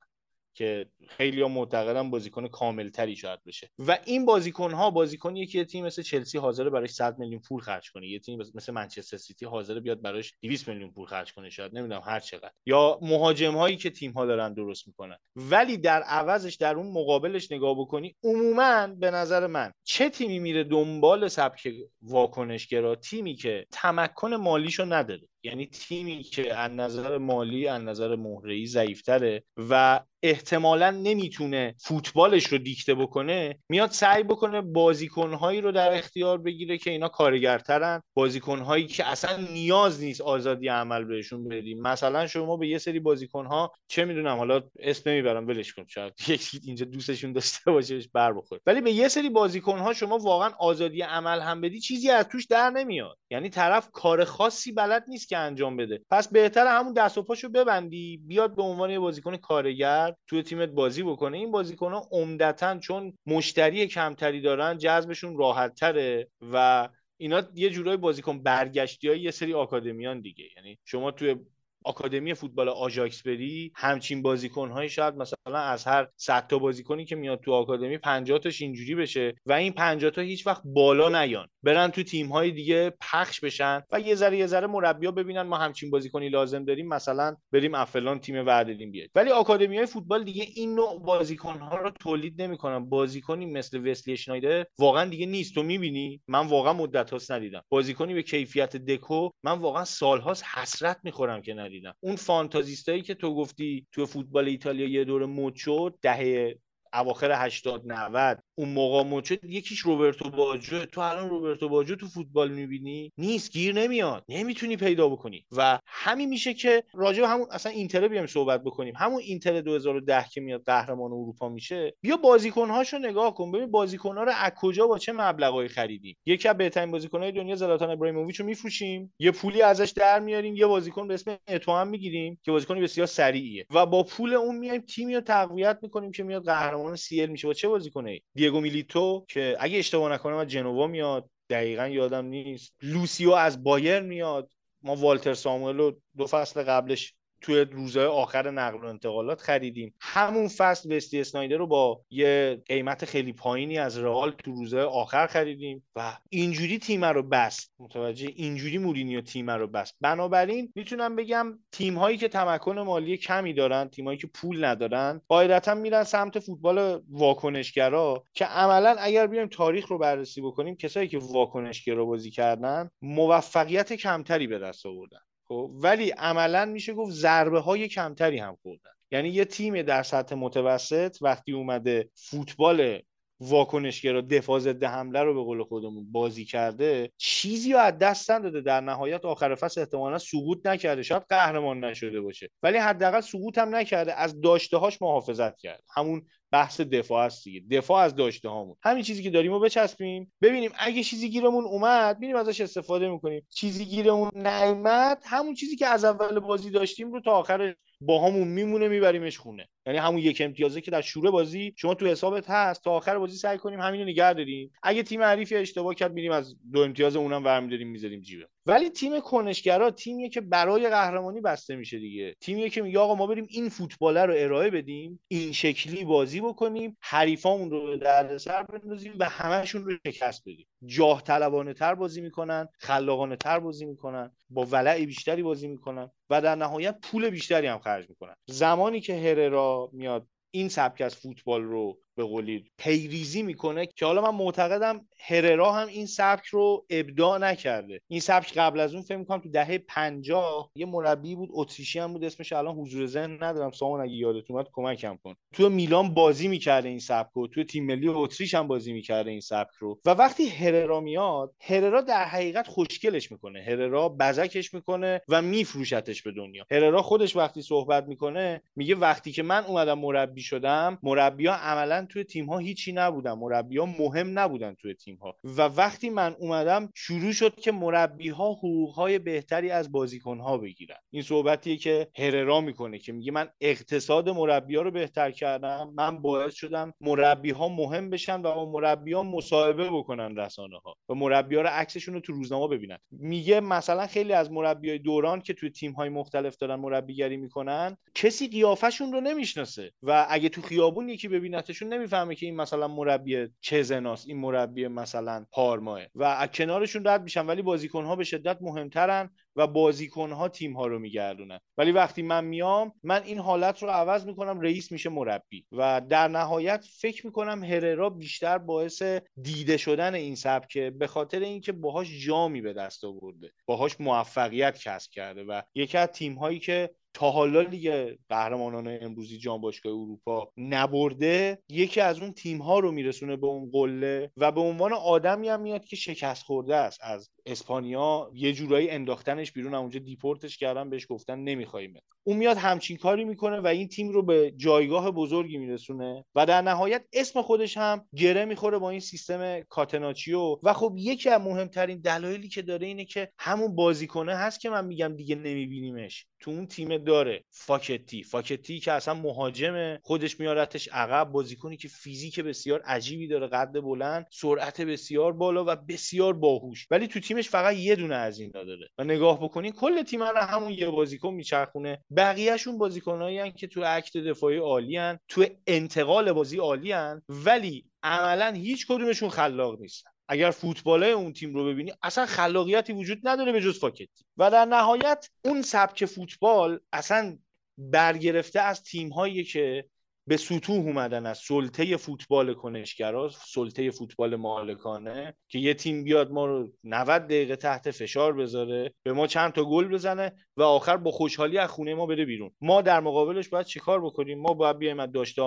که خیلی ها معتقدن بازیکن کامل تری شاید بشه. و این بازیکن ها بازیکنیه که یه تیم مثل چلسی حاضر براش 100 میلیون پول خرج کنه. یه تیم مثل منچستر سیتی حاضر بیاد براش 200 میلیون پول خرج کنه. شاید نمی‌دونم هر چقدر. یا مهاجم هایی که تیم ها دارن درست می‌کنن. ولی در عوضش در اون مقابلش نگاه بکنی عموما به نظر من چه تیمی میره دنبال سبک واکنشگرا تیمی که تمکن مالیشو نداره. یعنی تیمی که از نظر مالی از نظر مهره‌ای ضعیفتره و احتمالا نمی‌تونه فوتبالش رو دیکته بکنه میاد سعی بکنه بازیکنهایی رو در اختیار بگیره که اینا کارگرترن. بازیکنهایی که اصلا نیاز نیست آزادی عمل بهشون بدیم مثلا شما به یه سری بازیکنها چه می‌دونم حالا اسم نمی‌برم ولش کن شاید [LAUGHS] یکی اینجا دوستشون داشته باشه بر بخوره. ولی به یه سری بازیکنها شما واقعا آزادی عمل هم بدی چیزی از توش در نمیاد. یعنی طرف کار خاصی بلد نیست که انجام بده. پس بهتر همون دست و پاشو ببندی بیاد به عنوان یه بازیکن کارگر توی تیمت بازی بکنه. این بازیکن ها عمدتا چون مشتری کمتری دارن جذبشون راحت تره و اینا یه جورای بازیکن برگشتی های یه سری آکادمیان دیگه. یعنی شما توی آکادمی فوتبال آژاکس بری همچین بازیکنهایی شاید مثلا از هر 100 تا بازیکنی که میاد تو آکادمی 50 تاش اینجوری بشه و این 50 تا هیچ وقت بالا نیان. برن تو تیم های دیگه پخش بشن و یه ذره یه ذره مربیا ببینن ما همچین بازیکنی لازم داریم مثلا بریم افلان تیم وعدلین بیاد ولی آکادمی های فوتبال دیگه این نوع بازیکن ها رو تولید نمی‌کنن. بازیکنی مثل وسلی شنایدر واقعا دیگه نیست. تو می‌بینی؟ من واقعا مدت هاست ندیدم. بازیکنی به کیفیت دکو من واقعا سالهاست حسرت می‌خورم که ندیدم. اون فانتازیستایی که تو گفتی تو فوتبال ایتالیا یه دور مد دهه اواخر 80 90 اون موقع مچه یکیش روبرتو باجو. تو الان روبرتو باجو تو فوتبال می‌بینی؟ نیست گیر نمیاد. نمی‌تونی پیدا بکنی. و همین میشه که راجع همون اصلا اینتر بیایم صحبت بکنیم. همون اینتر 2010 که میاد قهرمان اروپا میشه. بیا بازیکنهاشو نگاه کن. ببین بازیکنها رو از کجا با چه مبلغایی خریدیم. یکی از بهترین بازیکنهای دنیا زلاتان ابراهیموویچ رو میفروشیم. یه پولی ازش در میاریم. یه بازیکن به اسم اتوام می‌گیریم که بازیکن بسیار سریعیه. و با پول اون میایم تیمی رو تقویت می‌کنیم که میاد قهرمان سی میشه. با چه بازیکنه دیگو میلیتو که اگه اشتباه نکنم از جنوا میاد. دقیقا یادم نیست. لوسیو از بایر میاد. ما والتر ساموئل رو دو فصل قبلش توی روزهای آخر نقل و انتقالات خریدیم. همون فصل وستی اسنایدر رو با یه قیمت خیلی پایینی از رئال تو روزهای آخر خریدیم و اینجوری تیم رو بست. متوجه اینجوری مورینیو تیم رو بست. بنابراین می‌تونم بگم تیم هایی که تمکن مالی کمی دارن تیم هایی که پول ندارن قاعدتا میرن سمت فوتبال واکنشگرا که عملا اگر بیایم تاریخ رو بررسی بکنیم کسایی که واکنشگرا بازی کردن موفقیت کمتری به دست آوردن. خب ولی عملا میشه گفت ضربه های کمتری هم خوردن. یعنی یه تیم در سطح متوسط وقتی اومده فوتبال واکنشگرا دفاع ضد حمله رو به قول خودمون بازی کرده چیزی رو از دست نداده. در نهایت آخر فصل احتمالا سقوط نکرده. شاید قهرمان نشده باشه. ولی حداقل سقوط هم نکرده. از داشته هاش محافظت کرد همون بحث دفاع است دیگه. دفاع از داشته هامون همین چیزی که داریم رو بچسبیم. ببینیم اگه چیزی گیرمون اومد میریم ازش استفاده می‌کنیم. چیزی گیرمون نیومد همون چیزی که از اول بازی داشتیم رو تا آخر با همون میمونه میبریمش خونه. یعنی همون یک امتیازه که در شوره بازی شما تو حسابت هست تا آخر بازی سعی کنیم همینو نگه داریم. اگه تیم حریفی اشتباه کرد میریم از دو امتیاز اونم برمیداریم می‌ذاریم جیبه. ولی تیم کنشگرا تیمیه که برای قهرمانی بسته میشه دیگه. تیمیه که میگه آقا ما بریم این فوتبال رو ارائه بدیم این شکلی بازی بکنیم حریفامون رو به دردسر بندازیم و همهشون رو شکست بدیم. جاه طلبانه تر بازی می‌کنن خلاقانه تر بازی می‌کنن با ولع بیشتری بازی می‌کنن و در نهایت پول بیشتری هم خرج می‌کنن. زمانی که هررا میاد این سبک از فوتبال رو به قولی پیریزی می‌کنه که حالا من معتقدم هررا هم این سبک رو ابداع نکرده. این سبک قبل از اون فکر می‌کنم تو دهه 50 یه مربی بود اتریشی هم بود اسمش الان حضور ذهن ندارم. سامان اگه یادت اومد کمکم کن. تو میلان بازی می‌کرده این سبک رو. تو تیم ملی اتریش هم بازی می‌کرده این سبک رو. و وقتی هررا میاد هررا در حقیقت خوشگلش می‌کنه. هررا بزکش می‌کنه و میفروشتش به دنیا. هررا خودش وقتی صحبت می‌کنه میگه وقتی که من اومدم مربی شدم مربیا عملا توی تیم ها هیچی نبودن. مربیا مهم نبودن توی تیم ها و وقتی من اومدم شروع شد که مربی ها حقوق های بهتری از بازیکن ها بگیرن. این صحبتیه که هررا می‌کنه که میگه من اقتصاد مربی ها رو بهتر کردم من باعث شدم مربی ها مهم بشن و مربی ها مصاحبه بکنن رسانه ها و مربی ها رو عکسشون رو تو روزنامه ببینن. میگه مثلا خیلی از مربی های دوران که توی تیم های مختلف دارن مربیگری می‌کنن کسی قیافشون رو نمی‌شناسه و اگه تو خیابون یکی ببینتشون نمی‌فهمه که این مثلا مربی چزناس این مربی مثلا پارماه. و کنارشون رد میشن ولی بازیکن ها به شدت مهمترن و بازیکن ها تیم ها رو میگردونن. ولی وقتی من میام من این حالت رو عوض می‌کنم رئیس میشه مربی. و در نهایت فکر می‌کنم هررا بیشتر باعث دیده شدن این سبکه به خاطر اینکه باهاش جامی به دست آورده. باهاش موفقیت کسب کرده و یکی از تیم هایی که تا حالا لیگ قهرمانان امروزی جام باشگاه اروپا نبرده یکی از اون تیم ها رو میرسونه به اون قله و به عنوان آدمی هم میاد که شکست خورده است. از اسپانیا یه جورایی انداختنش بیرون اونجا دیپورتش کردن بهش گفتن نمی‌خوایم اون میاد همچین کاری می‌کنه و این تیم رو به جایگاه بزرگی میرسونه و در نهایت اسم خودش هم گره می‌خوره با این سیستم کاتناچیو. و خب یکی از مهمترین دلایلی که داره اینه که همون بازیکنه هست که من میگم دیگه نمیبینیمش. تو اون تیم داره. فاکتی. فاکتی که اصلا مهاجمه. خودش میارتش عقب. بازیکنی که فیزیک بسیار عجیبی داره. قد بلند. سرعت بسیار بالا و بسیار باهوش. ولی تو تیمش فقط یه دونه از این داره. و نگاه بکنین کل تیم رو همون یه بازیکن میچرخونه. بقیهشون بازیکنایی که تو اکت دفاعی عالی. تو انتقال بازی عالی. ولی عملا هیچ کدومشون خلاق نیستن. اگر فوتباله اون تیم رو ببینی اصلا خلاقیتی وجود نداره به جز فاکتی و در نهایت اون سبک فوتبال اصلا برگرفته از تیم هایی که به سطوح اومدن از سلطه فوتبال کنشگرا سلطه فوتبال مالکانه که یه تیم بیاد ما رو 90 دقیقه تحت فشار بذاره به ما چند تا گل بزنه و آخر با خوشحالی از خونه ما بره بیرون. ما در مقابلش باید چیکار بکنیم؟ ما باید بیایم از داشته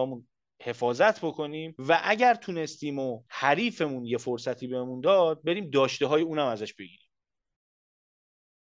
حفاظت بکنیم و اگر تونستیم و حریفمون یه فرصتی بهمون داد بریم داشته های اونم ازش بگیریم.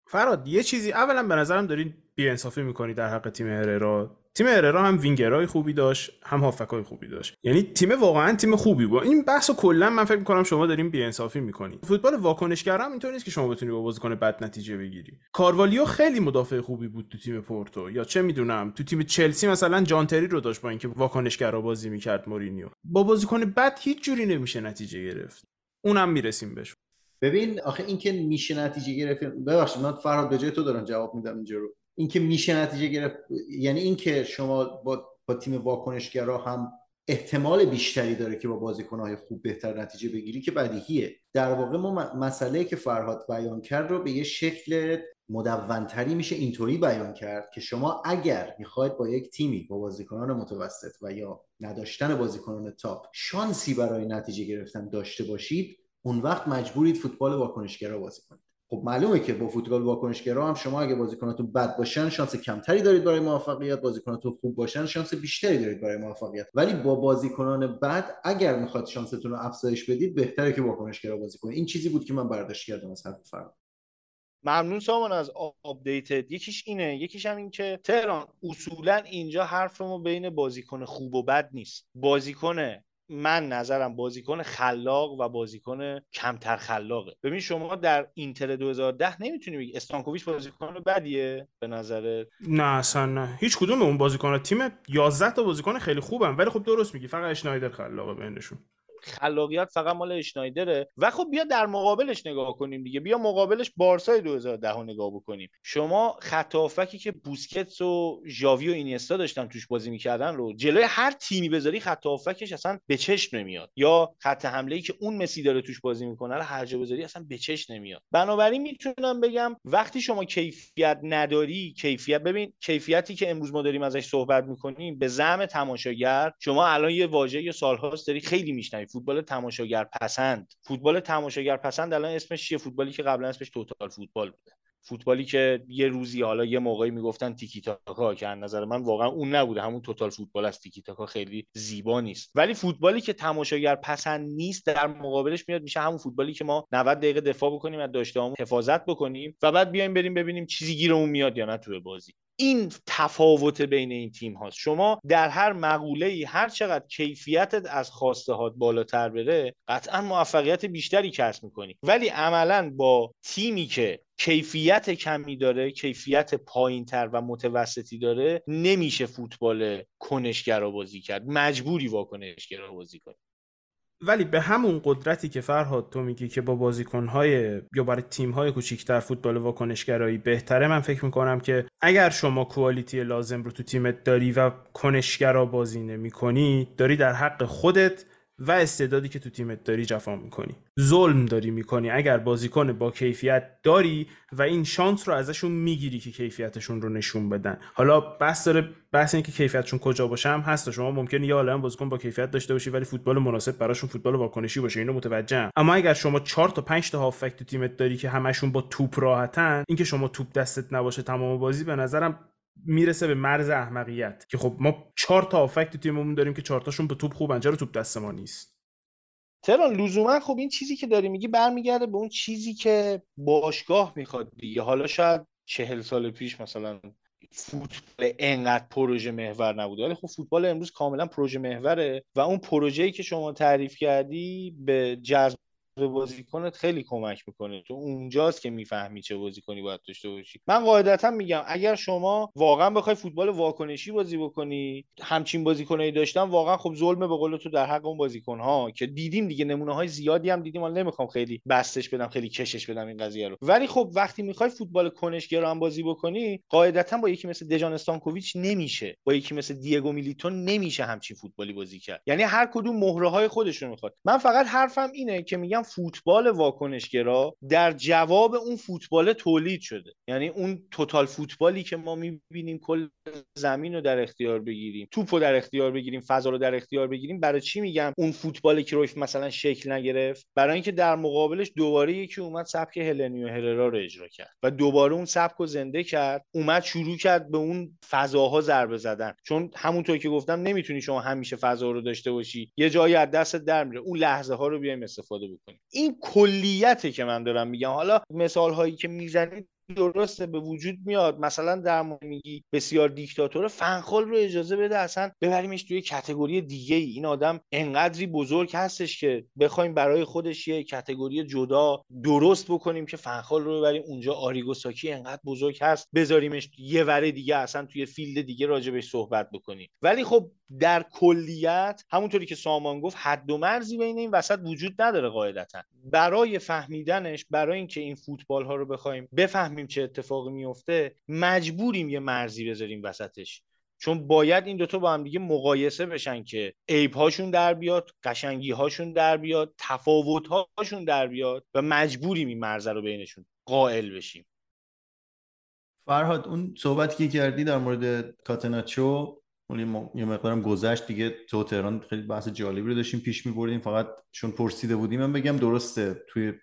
فراد یه چیزی اولا به نظرم دارین بیانصافی می‌کنی در حق تیم هررا. تیم اررا هم وینگرای خوبی داشت هم هافکای خوبی داشت. یعنی تیم واقعا تیم خوبی بود. این بحث کلا من فکر می‌کنم شما داریم بیانصافی می‌کنی فوتبال واکنشگر هم اینطور نیست که شما بتونی با بازیکن بد نتیجه بگیری. کاروالیو خیلی مدافع خوبی بود تو تیم پورتو. یا چه می‌دونم تو تیم چلسی مثلا جانتری رو داشت با اینکه واکنشگرا بازی می‌کرد مورینیو. با بازیکن بد هیچ جوری نمیشه نتیجه گرفت. اونم می‌رسیم بهش. ببین آخه اینکه میشه نتیجه گرفت ببخشید من فراد به جای تو دارم جواب میدم اینجا رو. اینکه میشه نتیجه گرفت یعنی اینکه شما با, با تیم واکنشگرا هم احتمال بیشتری داره که با بازیکنهای خوب بهتر نتیجه بگیری که بدیهیه. در واقع ما مسئله که فرهاد بیان کرد رو به یه شکل مدونتری میشه اینطوری بیان کرد که شما اگر می‌خواید با یک تیمی با بازیکنان متوسط و یا نداشتن بازیکنان تاپ شانسی برای نتیجه گرفتن داشته باشید اون وقت مجبورید فوتبال واکنشگرا بازی کنید. خب معلومه که با فوتبال واکنشگرا هم شما اگه بازیکناتون بد باشن شانس کمتری دارید برای موفقیت. بازیکناتون خوب باشن شانس بیشتری دارید برای موفقیت. ولی با بازیکنان بد اگر می‌خواد شانستون رو افزایش بدید بهتره که واکنشگرا بازی کنید. این چیزی بود که من برداشت کردم از حرف فرق ممنون سامان از آپدیتد یکیش اینه. یکیش هم این که تهران اصولا اینجا حرف ما بین بازیکن خوب و بد نیست. بازیکن من نظرم بازیکن خلاق و بازیکن کمتر خلاقه. ببین شما در اینتر 2010 نمی‌تونی بگی استانکوویچ بازیکن بدیه به نظر نه اصلا نه. هیچ کدوم اون بازیکن تیم 11 تا بازیکن خیلی خوبن ولی خب درست میگی فقط اشنایدر خلاقه بینشون. خلاقیت فقط مال اشنایدره. و خب بیا در مقابلش نگاه کنیم دیگه. بیا مقابلش بارسای 2010 نگاه بکنیم. شما خط که بوسکتس و ژاوی و اینیستا داشتن توش بازی می‌کردن رو جلوی هر تیمی بذاری خط اصلا به چشم نمیاد. یا خط حمله ای که اون مسی داره توش بازی می‌کنه رو هر جا بذاری اصلا به چشم نمیاد. بنابراین می‌تونم بگم وقتی شما کیفیت نداری کیفیت ببین کیفیتی که امروز ما داریم ازش صحبت می‌کنیم به زعم تماشاگر شما الان یه واژه یا سالهاست داری خیلی میشنوی. فوتبال تماشاگر پسند. فوتبال تماشاگر پسند الان اسمش چیه؟ فوتبالی که قبلا اسمش توتال فوتبال بوده. فوتبالی که یه روزی حالا یه موقعی می‌گفتن تیکی تاکا که از نظر من واقعا اون نبوده. همون توتال فوتبال از تیکی تاکا خیلی زیبا نیست. ولی فوتبالی که تماشاگر پسند نیست در مقابلش میاد میشه همون فوتبالی که ما 90 دقیقه دفاع بکنیم از داشتهامون حفاظت بکنیم و بعد بیایم بریم ببینیم چیزی گیرمون میاد یا نه توی بازی. این تفاوت بین این تیم هاست. شما در هر مقوله ای هر چقدر کیفیتت از خواسته هات بالاتر بره قطعا موفقیت بیشتری کسب می‌کنی. ولی عملا با تیمی که کیفیت کمی داره کیفیت پایین تر و متوسطی داره نمیشه فوتبال کنشگرا بازی کرد. مجبوری واکنشگرا بازی کنی. ولی به همون قدرتی که فرهاد تو میگی که با بازیکنهای یا برای تیمهای کوچیکتر فوتبال واکنشگرایی بهتره من فکر می‌کنم که اگر شما کوالیتی لازم رو تو تیمت داری و کنشگرا بازی نمی داری در حق خودت و استعدادی که تو تیمت داری جفا می‌کنی. ظلم داری می‌کنی. اگر بازیکن با کیفیت داری و این شانس رو ازشون می‌گیری که کیفیتشون رو نشون بدن. حالا بحث داره بحث اینکه کیفیتشون کجا باشه هم هست شما ممکنه یه عالم بازیکن با کیفیت داشته باشی ولی فوتبال مناسب براشون فوتبال واکنشی باشه. اینو متوجهم. اما اگر شما 4 تا 5 تا هافک تو تیمت داری که همشون با توپ راحتن اینکه شما توپ دستت نباشه تمام بازی به نظرم می‌رسه به مرز احمقیت که خب ما چهار تا آفک تو تیممون داریم که چهار تاشون به توپ خوبن. چرا توپ دست ما نیست؟ تران لزوما خب این چیزی که داری میگی برمیگرده به اون چیزی که باشگاه می‌خواد دیگه. حالا شاید چهل سال پیش مثلا فوتبال انقدر پروژه محور نبوده ولی خب فوتبال امروز کاملا پروژه محوره و اون پروژه‌ای که شما تعریف کردی به جذب به بازیکنت خیلی کمک می‌کنه. تو اونجاست که می‌فهمی چه بازیکنی باید داشته باشی. من قاعدتا میگم اگر شما واقعا بخوای فوتبال واکنشی بازی بکنی همچین بازیکنایی داشتن واقعا خب ظلم به قول تو در حق اون بازیکن ها که دیدیم دیگه نمونه های زیادی هم دیدیم. حالا نمی‌خوام خیلی بستش بدم خیلی کشش بدم این قضیه رو. ولی خب وقتی می‌خوای فوتبال کنشگرا هم بازی بکنی قاعدتا با یکی مثل دژان استانکوویچ نمیشه. با یکی مثل دیگو میلیتون نمیشه همچین فوتبالی بازی کرد. یعنی هر کدوم مهره های خودشون می‌خواد. من فقط حرفم اینه که میگم فوتبال واکنشگرا در جواب اون فوتبال تولید شده. یعنی اون توتال فوتبالی که ما می‌بینیم کل زمین رو در اختیار بگیریم توپ رو در اختیار بگیریم فضا رو در اختیار بگیریم برای چی میگم اون فوتبال کرویف مثلا شکل نگرفت؟ برای اینکه در مقابلش دوباره یکی اومد سبک هلنیو هررا رو اجرا کرد و دوباره اون سبک رو زنده کرد اومد شروع کرد به اون فضاها ضربه زدن. چون همونطور که گفتم نمی‌تونی شما همیشه فضا رو داشته باشی یه جایی از دست در میره اون لحظه ها رو بیایم استفاده بکنیم. این کلیته که من دارم میگم. حالا مثال هایی که می‌زنید درسته به وجود میاد. مثلا در میگی بسیار دیکتاتور فنخال رو اجازه بده اصلا ببریمش توی category دیگه ای این آدم انقدری بزرگ هستش که بخوایم برای خودش یه category جدا درست بکنیم که فنخال رو ببریم اونجا آریگوساکی انقدر بزرگ هست. بذاریمش یه وره دیگه اصلا توی field دیگه راجبش صحبت بکنیم. ولی خب در کلیت همونطوری که سامان گفت حد و مرزی بین این وسط وجود نداره قاعدتا. برای فهمیدنش برای اینکه این فوتبال ها رو بخوایم بفهمیم چه اتفاقی میفته مجبوریم یه مرزی بذاریم وسطش. چون باید این دوتا با هم دیگه مقایسه بشن که عیب هاشون در بیاد قشنگی هاشون در بیاد تفاوت هاشون در بیاد و مجبوریم این مرزه رو بینشون قائل بشیم. فرهاد اون صحبتی که کردی در مورد کاتناچو اون یه مقدارم گذشت دیگه. تو تهران خیلی بحث جالبی رو داشتیم پیش میبردیم. فقط چون پرسیده بودیم من بگم درسته. توی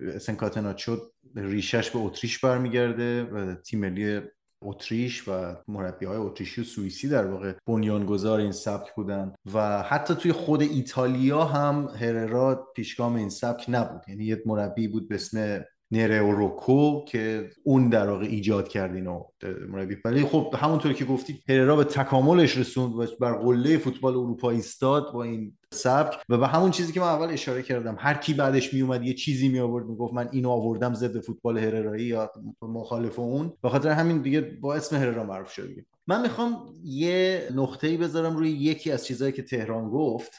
شد ریشش به اتریش برمیگرده و تیم ملی اتریش و مربی های اتریشی و سوئیسی در واقع بنیانگذار این سبک بودن. و حتی توی خود ایتالیا هم هررا پیشگام این سبک نبود. یعنی یه مربی بود به اسم نره روکو که اون در واقع ایجاد کرد اینو مربی. ولی خب همونطور که گفتی هررا به تکاملش رسوند و بر قله فوتبال اروپا ایستاد با این سبک. و به همون چیزی که من اول اشاره کردم هر کی بعدش می اومد یه چیزی می آورد می‌گفت من اینو آوردم ضد فوتبال هررایی یا مخالف اون. به خاطر همین دیگه با اسم هررا معروف شد من می‌خوام یه نقطه‌ای بذارم روی یکی از چیزهایی که تهران گفت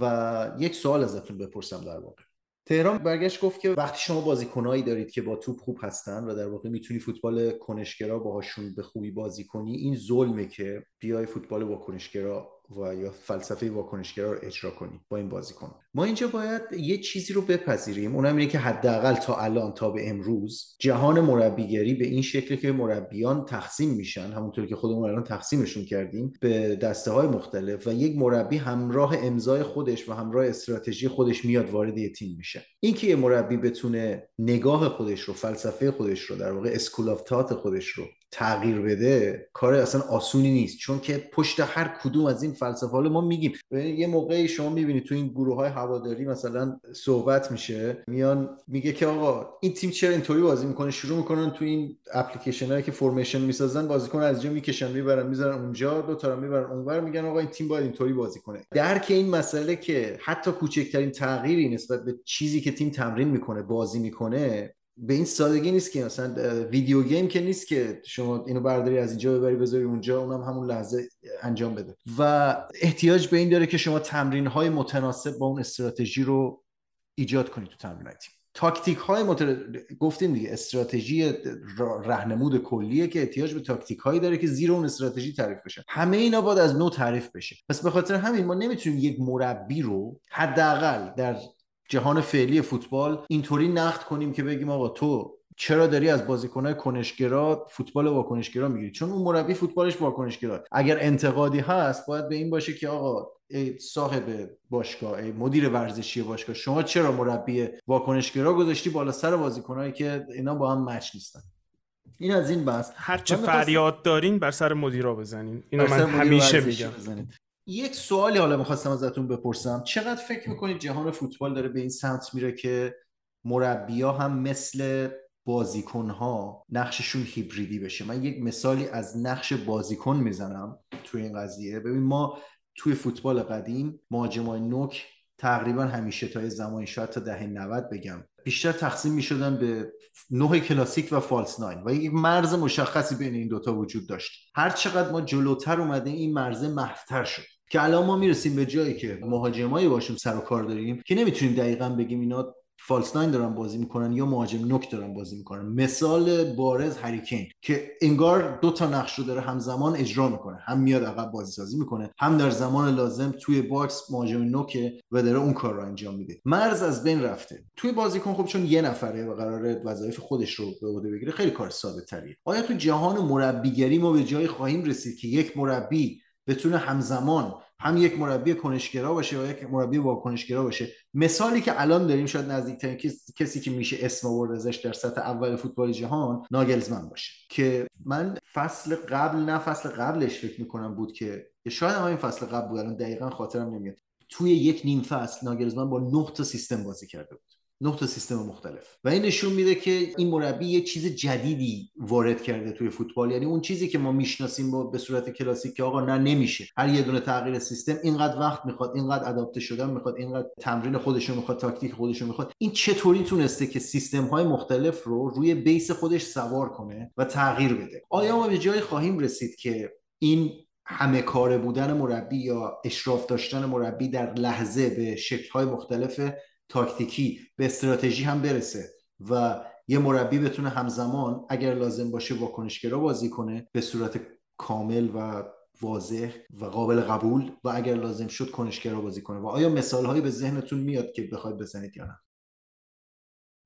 و یک سوال ازتون بپرسم در واقع. تهران برگشت گفت که وقتی شما بازیکنایی دارید که با توپ خوب هستن و در واقع می‌تونی فوتبال کنشگرا باهاشون به خوبی بازی کنی این ظلمه که بیای فوتبال با کنشگرا و یا فلسفه واکنشگرا رو اجرا کنیم با این بازیکن. ما اینجا باید یه چیزی رو بپذیریم. اونم اینه که حداقل تا الان تا به امروز جهان مربیگری به این شکل که مربیان تقسیم میشن همونطور که خودمون الان تقسیمشون کردیم به دسته های مختلف و یک مربی همراه امضای خودش و همراه استراتژی خودش میاد وارد یه تیم میشه. اینکه یه مربی بتونه نگاه خودش رو فلسفه خودش رو در واقع اسکول خودش رو تغییر بده کار اصلا آسونی نیست. چون که پشت هر کدوم از این فلسفه ما میگیم یه موقعی شما می‌بینید تو این گروه های هواداری مثلا صحبت میشه میان میگه که آقا این تیم چرا اینطوری بازی می‌کنه؟ شروع می‌کنن تو این اپلیکیشن هایی که فرمیشن می‌سازن بازیکن از اینجا می‌کشن می‌برن می‌ذارن اونجا دو تا می‌برن اونور میگن آقا این تیم باید اینطوری بازی کنه. درک این مسئله که حتی کوچکترین تغییری نسبت به چیزی که تیم تمرین می‌کنه بازی می‌کنه به این سادگی نیست که مثلا ویدیو گیم که نیست که شما اینو برداری از اینجا ببری بذاری اونجا اونم همون لحظه انجام بده. و احتیاج به این داره که شما تمرین های متناسب با اون استراتژی رو ایجاد کنید تو تمرین تیم. تاکتیک های متر... گفتیم دیگه استراتژی رهنمود کلیه که احتیاج به تاکتیک هایی داره که زیر اون استراتژی تعریف بشه. همه اینا باید از نو تعریف بشه. پس به خاطر همین ما نمی‌تونیم یک مربی رو حداقل در جهان فعلی فوتبال اینطوری نقد کنیم که بگیم آقا تو چرا داری از بازیکنهای کنشگرا فوتبال واکنشگرا می‌گیری؟ چون اون مربی فوتبالش واکنشگرا. اگر انتقادی هست باید به این باشه که آقا ای صاحب باشگاه ای مدیر ورزشی باشگاه شما چرا مربی واکنشگرا گذاشتی بالا سر بازیکنایی که اینا با هم مچ نیستن؟ این از این بحث. هر چه فریاد دارین بر سر مدیرا بزنین. اینو من همیشه میگم. یک سوالی حالا می‌خواستم ازتون بپرسم. چقدر فکر می‌کنید جهان فوتبال داره به این سمت میره که مربیا هم مثل بازیکن ها نقششون هیبریدی بشه؟ من یک مثالی از نقش بازیکن می‌زنم توی این قضیه. ببین ما توی فوتبال قدیم مهاجمای نوک تقریبا همیشه تا زمانی شاید تا دهه 90 بگم بیشتر تقسیم می شدن به نوع کلاسیک و false nine. و یک مرز مشخصی بین این دوتا وجود داشت. هر چقدر ما جلوتر اومده این مرز محوتر شد. که الان ما می‌رسیم به جایی که مهاجمایی باشون سر و کار داریم که نمی‌تونیم دقیقا بگیم اینا false nine دارن بازی می‌کنن یا مهاجم نوک دارن بازی می‌کنن. مثال بارز هری کین که انگار دو تا نقش رو داره همزمان اجرا می‌کنه. هم میاد عقب بازی سازی می‌کنه هم در زمان لازم توی box مهاجم نوکه و داره اون کار رو انجام میده. مرز از بین رفته. توی بازیکن خب چون یه نفره و قراره وظایف خودش رو به عهده بگیره خیلی کار ساده تریه آیا تو جهان مربیگری ما به جایی خواهیم رسید که یک مربی بتونه همزمان هم یک مربی کنشگرا باشه و یک مربی واکنشگرا باشه. مثالی که الان داریم شاید نزدیکترین کسی که میشه اسم آورد ازش در سطح اول فوتبال جهان ناگلزمن باشه. که من فصل قبل نه فصل قبلش فکر می‌کنم بود که شاید هم این فصل قبل بود الان دقیقا خاطرم نمیاد. توی یک نیم فصل ناگلزمن با تا سیستم بازی کرده بود. نه سیستم مختلف. و این نشون میده که این مربی یه چیز جدیدی وارد کرده توی فوتبال. یعنی اون چیزی که ما می‌شناسیم با به صورت کلاسیک که آقا نه نمیشه. هر یه دونه تغییر سیستم اینقدر وقت می‌خواد اینقدر اداپته شدن می‌خواد اینقدر تمرین خودشون می‌خواد تاکتیک خودشون می‌خواد. این چطوری تونسته که سیستم های مختلف رو روی بیس خودش سوار کنه و تغییر بده؟ آیا ما به جای خواهیم رسید که این همه کار بودن مربی یا اشراف داشتن مربی در لحظه به شکل‌های مختلف تاکتیکی به استراتژی هم برسه و یه مربی بتونه همزمان اگر لازم باشه واکنشگرا بازی کنه به صورت کامل و واضح و قابل قبول و اگر لازم شد کنشگرا بازی کنه. و آیا مثال هایی به ذهنتون میاد که بخواید بزنید یا نه؟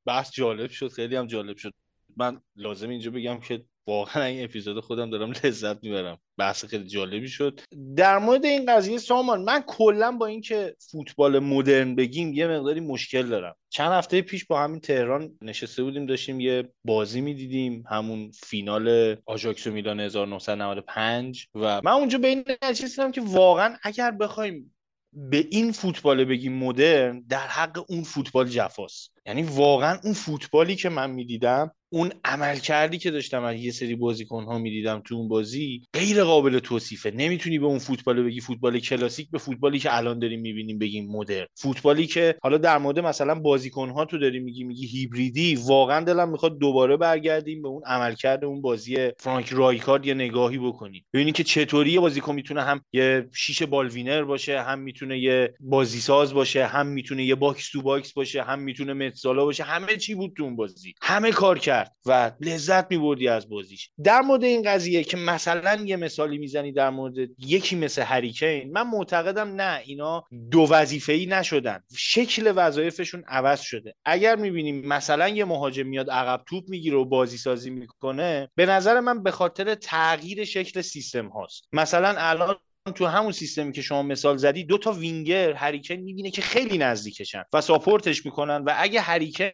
بحث جالب شد خیلی هم جالب شد. من لازم اینجا بگم که واقعا این اپیزود خودم دارم [LAUGHS] لذت می‌برم. بحث خیلی جالبی شد. در مورد این قضیه سامان من کلا با اینکه فوتبال مدرن بگیم یه مقداری مشکل دارم. چند هفته پیش با همین تهران نشسته بودیم داشتیم یه بازی می‌دیدیم همون فینال آژاکس و میلان 1995 و من اونجا به این نتیجه که واقعا اگر بخوایم به این فوتبال بگیم مدرن در حق اون فوتبال جفاست. یعنی واقعا اون فوتبالی که من می‌دیدم اون عملکردی که داشتم از یه سری بازیکن ها می‌دیدم تو اون بازی غیر قابل توصیفه. نمی‌تونی به اون فوتبال بگی فوتبال کلاسیک به فوتبالی که الان داریم می‌بینیم بگیم مدرن فوتبالی که حالا در مورد مثلا بازیکن ها تو داری میگی میگی هیبریدی واقعا دلم می‌خواد دوباره برگردیم به اون عملکرد اون بازی فرانک رایکارد یه نگاهی بکنیم. ببینید که چطوری یه بازیکن می‌تونه هم یه شیش ball winner باشه هم می‌تونه یه بازیساز باشه هم می‌تونه یه box to box باشه هم می‌تونه mezzala باشه. همه چی بود تو اون بازی. همه کار کرد و لذت میبردی از بازیش. در مورد این قضیه که مثلا یه مثالی می‌زنی در مورد یکی مثل هریکین من معتقدم نه اینا دو وظیفه ای نشدن. شکل وظایفشون عوض شده. اگر می‌بینیم مثلا یه مهاجم میاد عقب توپ می‌گیره و بازی سازی می‌کنه به نظر من به خاطر تغییر شکل سیستم هاست. مثلا الان تو همون سیستمی که شما مثال زدی دو تا وینگر هریکن می‌بینه که خیلی نزدیکشن و ساپورتش می‌کنن و اگه هریکن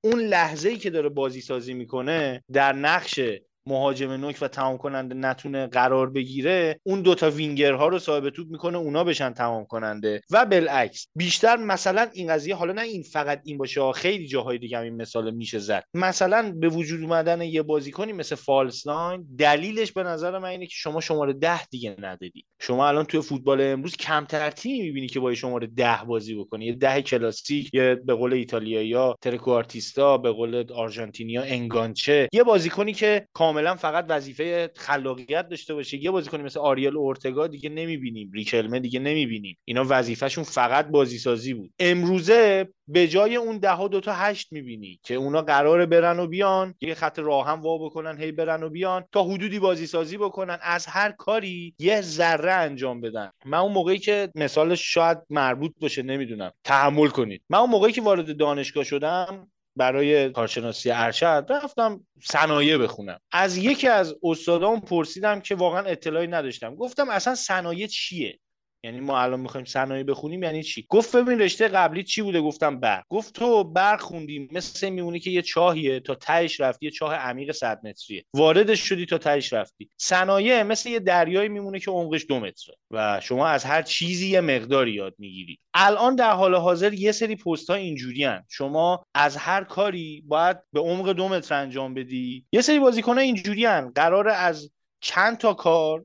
اون لحظه ای که داره بازی سازی می‌کنه در نقش مهاجم نوک و تمام کننده نتونه قرار بگیره اون دوتا وینگرها رو صاحب توپ می‌کنه اونا بشن تمام کننده و بالعکس بیشتر مثلا این قضیه حالا نه این فقط این باشه خیلی جاهای دیگه هم این مثال میشه زد. مثلا به وجود اومدن یه بازیکنی مثل false nine دلیلش به نظر من اینه که شما شماره ده دیگه ندادی. شما الان توی فوتبال امروز کمتر تیمی می‌بینی که با شماره ده بازی بکنی. یه ده کلاسیک یه به قول ایتالیایی trequartista به قول آرژانتینیا enganche. یه بازیکنی که کاملا فقط وظیفه خلاقیت داشته باشه. یه بازیکنی مثل آریل اورتگا دیگه نمی‌بینیم. ریکلمه دیگه نمی‌بینیم. اینا وظیفهشون فقط بازیسازی بود. امروزه به جای اون ده ها دوتا هشت می‌بینی که اونا قراره برن و بیان یه خط راه هم وا بکنن هی برن و بیان تا حدودی بازی سازی بکنن. از هر کاری یه ذره انجام بدن. من اون موقعی که مثالش شاید مربوط باشه نمی‌دونم. تحمل کنید. من اون موقعی که وارد دانشگاه شدم برای کارشناسی ارشد رفتم صنایع بخونم. از یکی از استادام پرسیدم که واقعا اطلاعی نداشتم. گفتم اصلا صنایع چیه؟ یعنی ما الان می‌خوایم صنایع بخونیم یعنی چی؟ گفت ببین رشته قبلی چی بوده؟ گفتم برق گفت تو برق خوندی مثل میمونی که یه چاهیه تا تهش رفتی یه چاه عمیق 100 متریه. واردش شدی تا تهش رفتی. صنایع مثل یه دریایی میمونه که عمقش دو متره و شما از هر چیزی یه مقداری یاد می‌گیری. الان در حال حاضر یه سری پست ها اینجوری شما از هر کاری باید به عمق دو متر انجام بدی. یه سری بازیکن ها اینجوری قرار از چند تا کار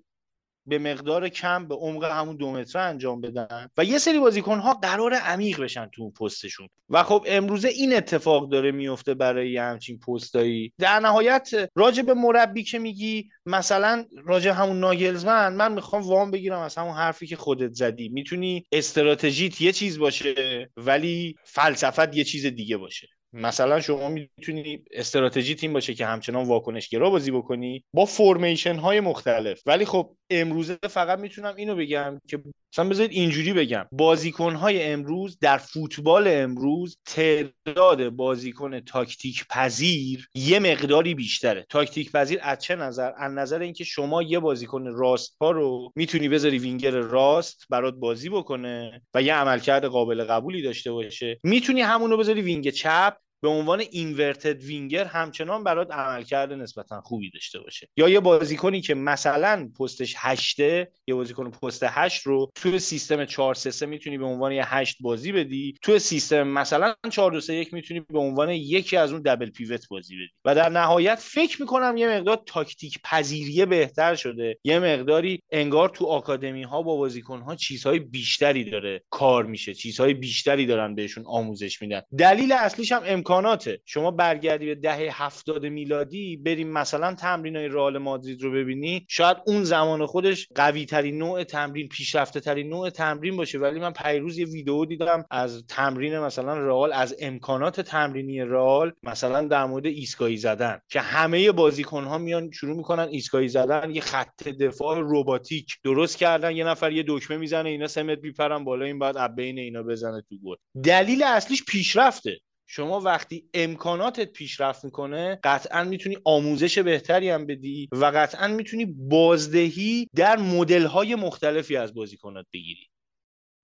به مقدار کم به عمق همون دو متر انجام بدن و یه سری بازیکن ها قرار عمیق بشن تو اون پستشون. و خب امروزه این اتفاق داره میفته برای همچین پستایی. در نهایت راجع به مربی که میگی مثلا راجع همون ناگلزمن من می‌خوام وام بگیرم از همون حرفی که خودت زدی. می‌تونی استراتژیت یه چیز باشه ولی فلسفت یه چیز دیگه باشه. مثلا شما می‌تونی استراتژی تیم باشه که همچنان واکنشگرا بازی بکنی با فرمیشن های مختلف. ولی خب امروزه فقط می‌تونم اینو بگم که مثلا بذارید اینجوری بگم. بازیکن های امروز در فوتبال امروز تعداد بازیکن تاکتیک پذیر یه مقداری بیشتره. تاکتیک پذیر از چه نظر؟ از نظر اینکه شما یه بازیکن راست پا رو می‌تونی بذاری وینگر راست برات بازی بکنه و یه عملکرد قابل قبولی داشته باشه. می‌تونی همونو بذاری wing چپ به عنوان inverted winger همچنان برات عملکرد نسبتا خوبی داشته باشه. یا یه بازیکنی که مثلا پستش هشته یه بازیکن پست هشت رو توی سیستم 4 3 می‌تونی به عنوان یه هشت بازی بدی. توی سیستم مثلا 4 2 3 1 می‌تونی به عنوان یکی از اون double pivot بازی بدی. و در نهایت فکر می‌کنم یه مقدار تاکتیک پذیریه بهتر شده. یه مقداری انگار تو آکادمی ها با بازیکن ها چیزهای بیشتری داره کار میشه. چیزهای بیشتری دارن بهشون آموزش میدن. دلیل اصلیش هم امکاناته. شما برگردی به دهه هفتاد میلادی بریم مثلا تمرین های رئال مادرید رو ببینی شاید اون زمان خودش قوی ترین نوع تمرین پیشرفته ترین نوع تمرین باشه. ولی من پیروز یه ویدیو دیدم از تمرین مثلا رئال از امکانات تمرینی رئال مثلا در مورد ایستگاهی زدن. که همه بازیکن ها میان شروع می‌کنن ایستگاهی زدن یه خط دفاع رباتیک درست کردن یه نفر یه دکمه می‌زنه اینا سه متر میپرن بالا این بعد بین اینا بزنه تو گل. دلیل اصلیش پیشرفته. شما وقتی امکاناتت پیشرفت می‌کنه قطعا می‌تونی آموزش بهتری هم بدی و قطعا می‌تونی بازدهی در مدل های مختلفی از بازیکنات بگیری.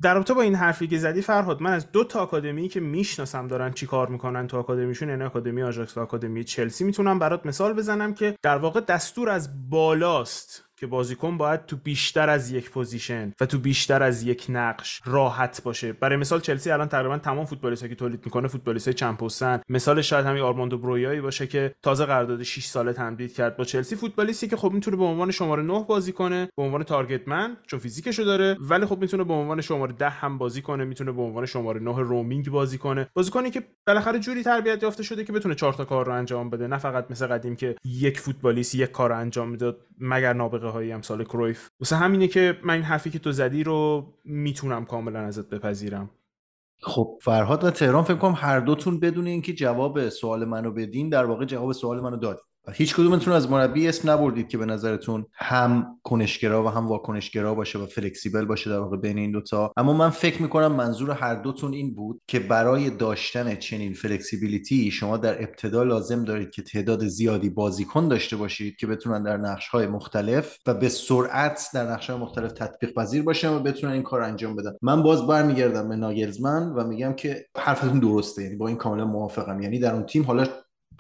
در رابطه با این حرفی که زدی فرهاد من از دو تا آکادمی که می‌شناسم دارن چی کار می‌کنن تو آکادمیشون یعنی آکادمی آژاکس و آکادمی چلسی می‌تونم برات مثال بزنم که در واقع دستور از بالاست که بازیکن باید تو بیشتر از یک position و تو بیشتر از یک نقش راحت باشه. برای مثال چلسی الان تقریبا تمام فوتبالیستایی که تولید می‌کنه فوتبالیستای چند پستن. مثال شاید همین آرماندو برویایی باشه که تازه قرارداد 6 ساله تمدید کرد با چلسی. فوتبالیستی که خب می‌تونه به عنوان شماره 9 بازی کنه به عنوان target من چون فیزیکشو داره ولی خب می‌تونه به عنوان شماره 10 هم بازی کنه می‌تونه به عنوان شماره 9 رومینگ بازی کنه. بازیکنی که بالاخره جوری تربیت یافته شده که بتونه چهار تا کار رو انجام بده. نه فقط مثل قدیم که یک فوتبالیست یک کار رو انجام می‌داد مگر نابغه هایی امثال کرویف. واسه همینه که من این حرفی که تو زدی رو می‌تونم کاملا ازت بپذیرم. خب فرهاد و تهران فکر کنم هر دوتون بدون اینکه جواب سوال منو بدین در واقع جواب سوال منو دادین. هیچ کدومتون از مربی اسم نبردید که به نظرتون هم کنشگرا و هم واکنشگرا باشه و فلکسیبل باشه در واقع بین این دوتا. اما من فکر می‌کنم منظور هر دوتون این بود که برای داشتن چنین فلکسیبیلیتی شما در ابتدا لازم دارید که تعداد زیادی بازیکن داشته باشید که بتونن در نقش مختلف و به سرعت در نقش مختلف تطبیق پذیر باشن و بتونن این کار انجام بدن. من باز برمیگردم به ناگلزمن و میگم که حرفتون درسته یعنی با این کاملا موافقم. یعنی در اون تیم حالا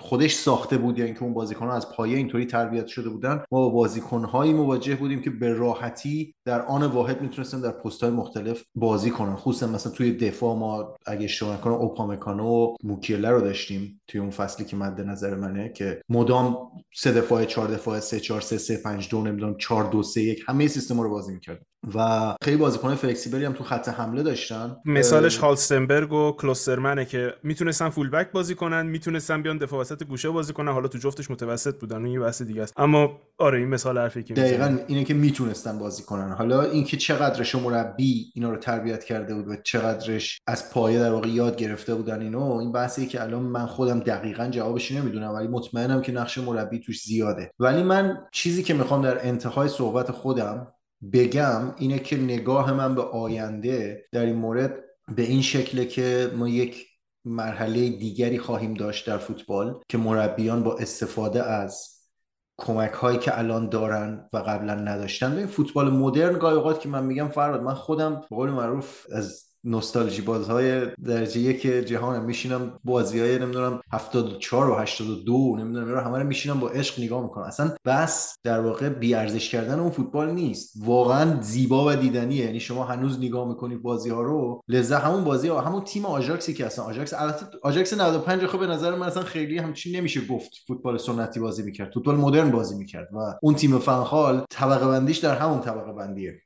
خودش ساخته بود یا اینکه اون بازیکن از پایه اینطوری تربیت شده بودن. ما با بازیکنهایی مواجه بودیم که به راحتی در آن واحد می‌تونستن در پست های مختلف بازی کنن. خصوصا مثلا توی دفاع ما اگه اشتباه نکنم اوپامکانو و موکیله رو داشتیم توی اون فصلی که مد نظر منه که مدام سه دفاع چهار دفاع سه چهار سه سه پنج دو نمی‌دونم چهار دو سه یک همه سیستم رو بازی می‌کرد و خیلی بازیکن فلکسیبلی هم تو خط حمله داشتن. مثالش هالستنبرگ و کلوسترمنه که می‌تونستن فول بک بازی کنن می‌تونستن بیان دفاع وسط گوشه بازی کنن. حالا تو جفتش متوسط بودن اون یه بحث دیگه است. اما آره این مثال حرفی که دقیقاً اینه که می‌تونستن بازی کنن. حالا اینکه چقدرش مربی اینا رو تربیت کرده بود و چقدرش از پایه در واقع یاد گرفته بودن اینو این بحثی که الان من خودم دقیقا جوابش نمی‌دونم ولی مطمئنم که نقش مربی توش زیاده. ولی من چیزی که می‌خوام در انتهای صحبت خودم بگم اینه که نگاه من به آینده در این مورد به این شکله که ما یک مرحله دیگری خواهیم داشت در فوتبال که مربیان با استفاده از کمک هایی که الان دارن و قبلا نداشتن. به فوتبال مدرن گاهی که من میگم فرهاد من خودم به قول معروف از نوستالژی بازهای درجه یک جهان. میشینم بازی های نمی‌دونم 74 و 82 نمی‌دونم رو همه رو میشینم با عشق نگاه می‌کنم. اصلا بحث در واقع بی ارزش کردن اون فوتبال نیست. واقعا زیبا و دیدنیه. یعنی شما هنوز نگاه می‌کنید بازی ها رو لذت همون بازی ها همون تیم آژاکسی که اصلا آژاکس البته آژاکس 95 خب به نظر من اصلا خیلی همچین نمیشه گفت فوتبال سنتی بازی می‌کرد. فوتبال مدرن بازی می‌کرد و اون تیم فنخال طبقه بندیش در همون طبقه بندیه.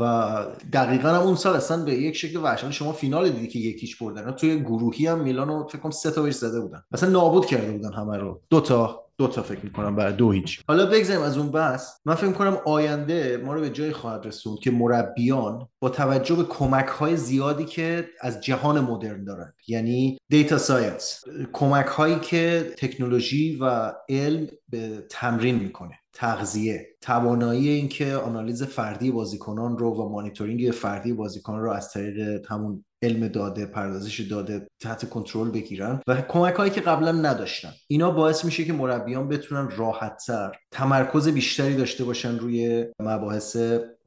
و دقیقا هم اون سال اصلا به یک شکل وحشتناک شما فینال دیدی که یکیش بردن توی گروهی هم میلانو فکر کنم سه تا بهش زده بودن. اصلا نابود کرده بودن همه رو. دو تا دو تا فکر می‌کنم برای دو هیچ. حالا بگذاریم از اون بحث من فکر می‌کنم آینده ما رو به جای خواهد رسوند که مربیان با توجه به کمک های زیادی که از جهان مدرن دارن یعنی data science کمک هایی که تکنولوژی و علم به تمرین می‌کنه. تغذیه. توانایی اینکه آنالیز فردی بازیکنان رو و مانیتورینگ فردی بازیکنان رو از طریق همون علم داده پردازش داده تحت کنترل بگیرن و کمک هایی که قبلا نداشتن. اینا باعث میشه که مربیان بتونن راحتتر تمرکز بیشتری داشته باشن روی مباحث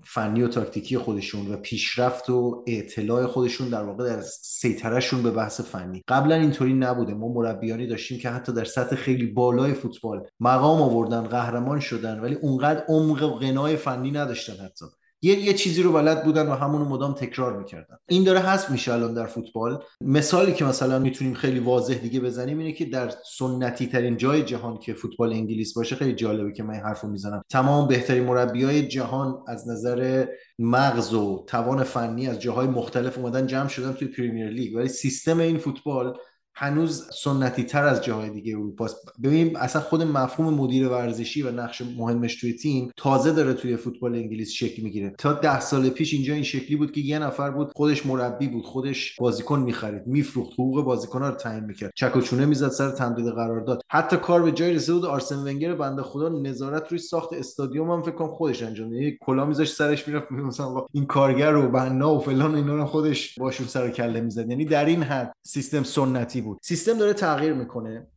فنی و تاکتیکی خودشون و پیشرفت و اطلاع خودشون در واقع در سیطرهشون به بحث فنی. قبلا اینطوری نبوده. ما مربیانی داشتیم که حتی در سطح خیلی بالای فوتبال مقام آوردن قهرمان شدن ولی اونقدر عمق و غنای فنی نداشتن حتی. یه یه چیزی رو بلد بودن و همونو مدام تکرار می‌کردن. این داره حذف میشه الان در فوتبال. مثالی که مثلا می‌تونیم خیلی واضح دیگه بزنیم اینه که در سنتی ترین جای جهان که فوتبال انگلیس باشه خیلی جالبه که من این حرفو می‌زنم. تمام بهترین مربیای جهان از نظر مغز و توان فنی از جاهای مختلف اومدن جمع شدن توی پریمیر لیگ ولی سیستم این فوتبال هنوز سنتی تر از جاهای دیگه اروپاست. ببینیم اصلا خود مفهوم مدیر ورزشی و نقش مهمش توی تیم تازه داره توی فوتبال انگلیس شکل می‌گیره. تا ده سال پیش اینجا این شکلی بود که یه نفر بود خودش مربی بود خودش بازیکن می‌خرید میفروخت حقوق بازیکن ها رو تعیین می‌کرد. چک و چونه می‌زد سر تمدید قرارداد حتی کار به جای رسیده بود آرسن ونگر بنده خدا نظارت روی ساخت استادیوم هم فکر کنم خودش انجام میده کلا میذاش سرش می‌رفت مثلا این کارگر و بنا و فلان اینا رو خودش باشون سر کله می‌زد. یعنی در این حد سیستم سنتی بود. سیستم داره تغییر می‌کنه.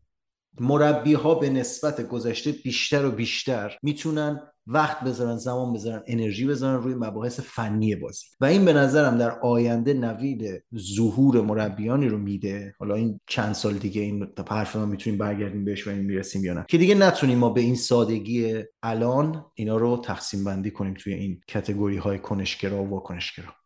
مربی ها به نسبت گذشته بیشتر و بیشتر می‌تونن وقت بذارن زمان بذارن انرژی بذارن روی مباحث فنی بازی. و این به نظرم در آینده نوید ظهور مربیانی رو میده. حالا این چند سال دیگه این حرف ما می‌تونیم برگردیم بهش و این می‌رسیم یا نه. که دیگه نتونیم ما به این سادگی الان اینا رو تقسیم بندی کنیم توی این کتگوری های کنشگرا و واکنشگرا.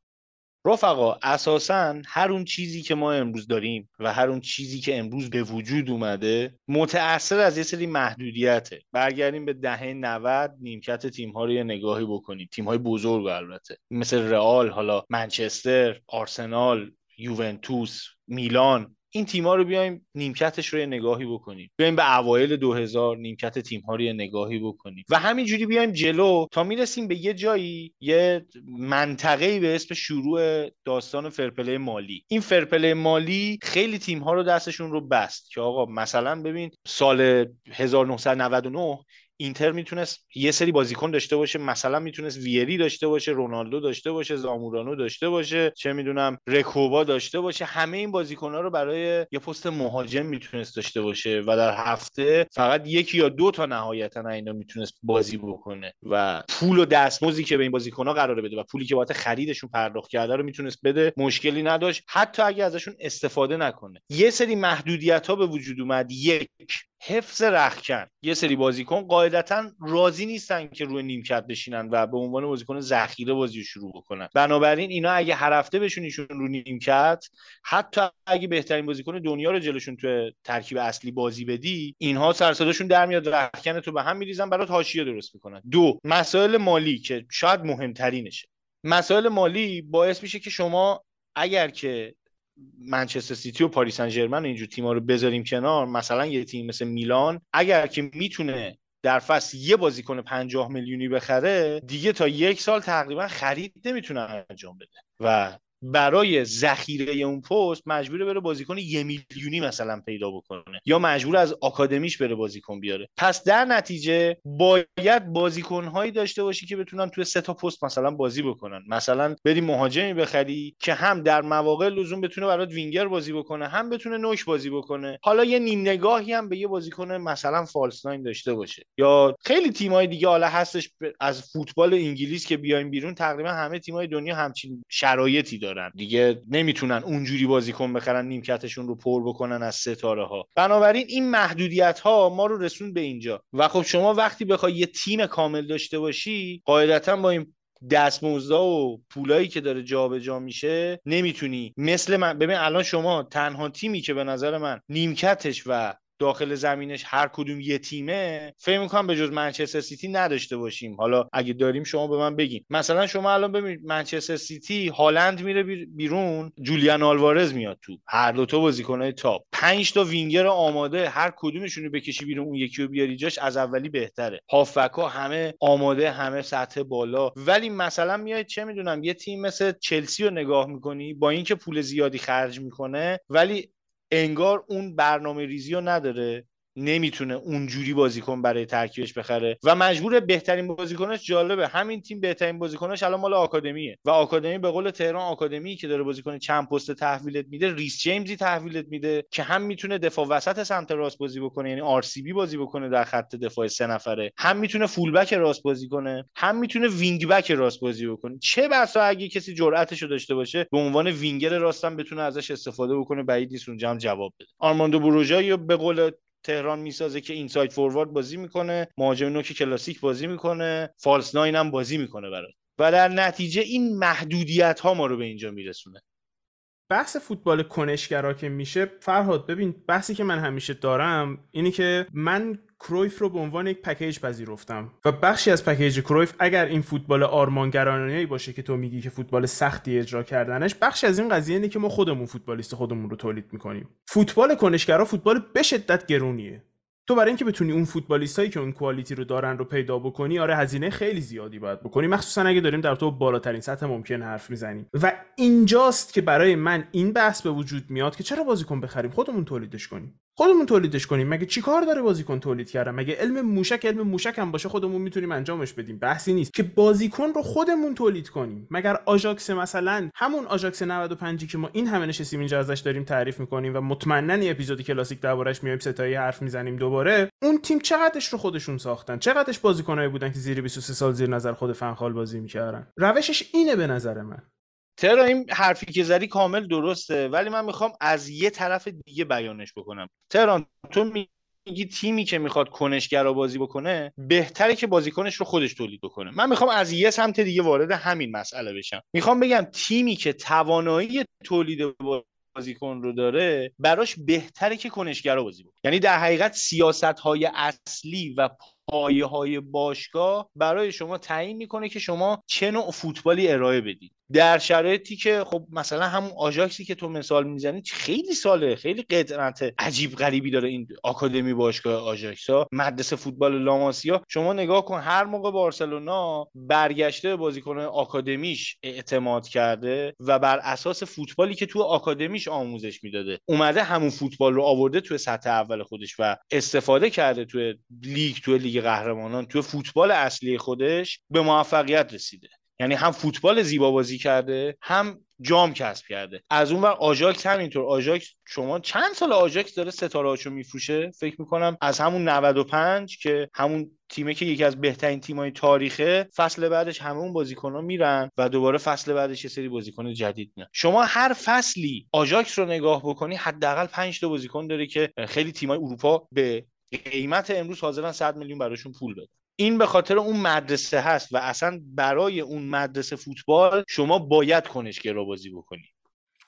رفقا اساسا هر اون چیزی که ما امروز داریم و هر اون چیزی که امروز به وجود اومده متأثر از یه سری محدودیته. برگردیم به دهه 90 نیمکت تیم ها رو یه نگاهی بکنید تیم های بزرگ البته. مثل رئال حالا منچستر آرسنال یوونتوس میلان. این تیم‌ها رو بیایم نیمکتش رو یه نگاهی بکنیم. بیایم به اوایل 2000 نیمکت تیم‌ها رو یه نگاهی بکنیم. و همینجوری بیایم جلو تا می‌رسیم به یه جایی یه منطقه‌ای به اسم شروع داستان فرپله مالی. این فرپله مالی خیلی تیم‌ها رو دستشون رو بست که آقا مثلا ببین سال 1999 اینتر می‌تونست یه سری بازیکن داشته باشه مثلا می‌تونست ویری داشته باشه رونالدو داشته باشه زامورانو داشته باشه چه می‌دونم رکوبا داشته باشه همه این بازیکن ها رو برای یه پست مهاجم می‌تونست داشته باشه و در هفته فقط یکی یا دو تا نهایتا اینا می‌تونست بازی بکنه و پول و دستمزدی که به این بازیکن ها قراره بده و پولی که بابت خریدشون پرداخت کرده رو می‌تونست بده مشکلی نداشت. حتی اگه ازشون استفاده نکنه. یه سری محدودیت ها به وجود اومد. یک حفظ رخکن یه سری بازیکن قاعدتا راضی نیستن که روی نیمکت بشینن و به عنوان بازیکن ذخیره بازی رو شروع بکنن. بنابراین اینا اگه هر هفته بشونیشون رو نیمکت حتی اگه بهترین بازیکن دنیا رو جلوشون تو ترکیب اصلی بازی بدی اینها سرصداشون در میاد رخکن تو به هم میریزن برات حاشیه درست می‌کنن. دو مسائل مالی که شاید مهمترینشه. مسائل مالی باعث میشه که شما اگر که منچستر سیتی و پاریس سن ژرمن اینجور تیم‌ها رو بذاریم کنار مثلا یه تیم مثل میلان اگر که می‌تونه در فصل یه بازیکن 50 میلیونی بخره دیگه تا یک سال تقریبا خرید نمی‌تونه انجام بده. و برای ذخیره اون پست مجبوره بره بازیکن یه میلیونی مثلا پیدا بکنه یا مجبور از آکادمیش بره بازیکن بیاره. پس در نتیجه باید بازیکنهایی داشته باشی که بتونن توی سه تا پست مثلا بازی بکنن. مثلا بری مهاجمی بخری که هم در مواقع لزوم بتونه برات وینگر بازی بکنه هم بتونه نوک بازی بکنه. حالا یه نیم نگاهی هم به یه بازیکن مثلا false داشته باشه. یا خیلی تیمای دیگه حالا هستش از فوتبال انگلیس که بیایم بیرون تقریبا همه تیمای دنیا همچین شرایطی داره دیگه نمی‌تونن اونجوری بازیکن بخرن نیمکتشون رو پر بکنن از ستاره ها بنابراین این محدودیت ها ما رو رسون به اینجا. و خب شما وقتی بخوای یه تیم کامل داشته باشی قاعدتا با این دستمزدا و پولایی که داره جابجا جا میشه نمی‌تونی. مثل من ببین الان شما تنها تیمی که به نظر من نیمکتش و داخل زمینش هر کدوم یه تیمه فکر می‌کنم به جز منچستر سیتی نداشته باشیم. حالا اگه داریم شما به من بگین. مثلا شما الان ببینید منچستر سیتی هالند میره بیرون جولیان آلوارز میاد تو. هر دو تا بازیکنای top. پنج تا وینگر آماده هر کدومشون رو بکشی بیرون اون یکی رو بیاری جاش از اولی بهتره. هافبک همه آماده همه سطح بالا. ولی مثلا میاد چه می‌دونم یه تیم مثل چلسی رو نگاه می‌کنی با اینکه پول زیادی خرج می‌کنه ولی انگار اون برنامه ریزی رو نداره. نمی‌تونه اونجوری بازیکن برای ترکیبش بخره. و مجبور بهترین بازیکنش جالبه. همین تیم بهترین بازیکنش الان مال آکادمیه. و آکادمی به قول تهران آکادمی که داره بازیکن چند پست تحویلت میده ریس جیمزی تحویلت میده که هم می‌تونه دفاع وسط سمت راست بازی بکنه یعنی RCB بازی بکنه در خط دفاع سه نفره. هم می‌تونه full back راست بازی کنه هم می‌تونه wing back راست بازی بکنه. چه بسا اگه کسی جرأتشو داشته باشه به عنوان وینگر راستم بتونه ازش استفاده بکنه بعید نیست اونجا هم جواب بده. آرماندو بروژا به قول تهران می‌سازه که inside forward بازی می‌کنه مهاجم نوک کلاسیک بازی می‌کنه false nine هم بازی می‌کنه برات. و در نتیجه این محدودیت ها ما رو به اینجا میرسونه. بحث فوتبال کنشگرا که میشه فرهاد ببین بحثی که من همیشه دارم اینه که من کرویف رو به عنوان یک package پذیرفتم. و بخشی از package کرویف اگر این فوتبال آرمانگرایانه باشه که تو میگی که فوتبال سختی اجرا کردنش بخشی از این قضیه اینه که ما خودمون فوتبالیست خودمون رو تولید می‌کنیم. فوتبال کنشگرا فوتبال به شدت گرونیه. تو برای اینکه بتونی اون فوتبالیستایی که اون quality رو دارن رو پیدا بکنی آره هزینه خیلی زیادی باید بکنی. مخصوصا اگه داریم در تو بالاترین سطح ممکن حرف می‌زنیم. و اینجاست که برای من این بحث به وجود میاد که چرا بازیکن بخریم خودمون تولیدش کنیم. خودمون تولیدش کنیم. مگه چیکار داره بازیکن تولید کردن؟ مگه علم موشک علم موشک هم باشه خودمون می‌تونیم انجامش بدیم. بحثی نیست که بازیکن رو خودمون تولید کنیم. مگر آژاکس مثلا همون آژاکس 95 که ما این همه نشستیم اینجا ازش داریم تعریف می‌کنیم و مطمئنا این اپیزود کلاسیک دربارش میایم سه‌تایی حرف می‌زنیم دوباره. اون تیم چقدرش رو خودشون ساختن؟ چقدرش بازیکنایی بودن که زیر 23 سال زیر نظر خود فن‌خال بازی می‌کردن؟ روشش اینه به نظر من. ترا این حرفی که زدی کامل درسته ولی من می‌خوام از یه طرف دیگه بیانش بکنم. تهران تو میگی تیمی که می‌خواد کنشگرا بازی بکنه بهتره که بازیکنش رو خودش تولید بکنه. من می‌خوام از یه سمت دیگه وارد همین مسئله بشم. می‌خوام بگم تیمی که توانایی تولید بازیکن رو داره براش بهتره که کنشگرا بازی بکنه. یعنی در حقیقت سیاست های اصلی و پایه های باشگاه برای شما تعیین می‌کنه که شما چه نوع فوتبالی ارائه بدید. در شرایطی که خب مثلا همون آژاکسی که تو مثال می‌زنی خیلی ساله خیلی قدرت عجیب غریبی داره این آکادمی باشگاه آژاکس ها مدرسه فوتبال لاماسیا. شما نگاه کن هر موقع بارسلونا برگشته بازیکن آکادمیش اعتماد کرده و بر اساس فوتبالی که تو آکادمیش آموزش می‌داده اومده همون فوتبال رو آورده تو سطح اول خودش و استفاده کرده تو لیگ تو لیگ قهرمانان تو فوتبال اصلی خودش به موفقیت رسیده. یعنی هم فوتبال زیبا بازی کرده هم جام کسب کرده. از اون ور آژاکس همینطور. آژاکس شما چند سال آژاکس داره ستاره هاشو میفروشه؟ فکر می‌کنم از همون 95 که همون تیمه که یکی از بهترین تیمای تاریخه فصل بعدش همه اون بازیکن‌ها میرن و دوباره فصل بعدش یه سری بازیکن جدید میان. شما هر فصلی آژاکس رو نگاه بکنی حداقل 5 تا بازیکن داره که خیلی تیمای اروپا به قیمت امروز حاضرن 100 میلیون براشون پول بدن. این به خاطر اون مدرسه هست و اصلا برای اون مدرسه فوتبال شما باید کنشگرا بازی بکنی.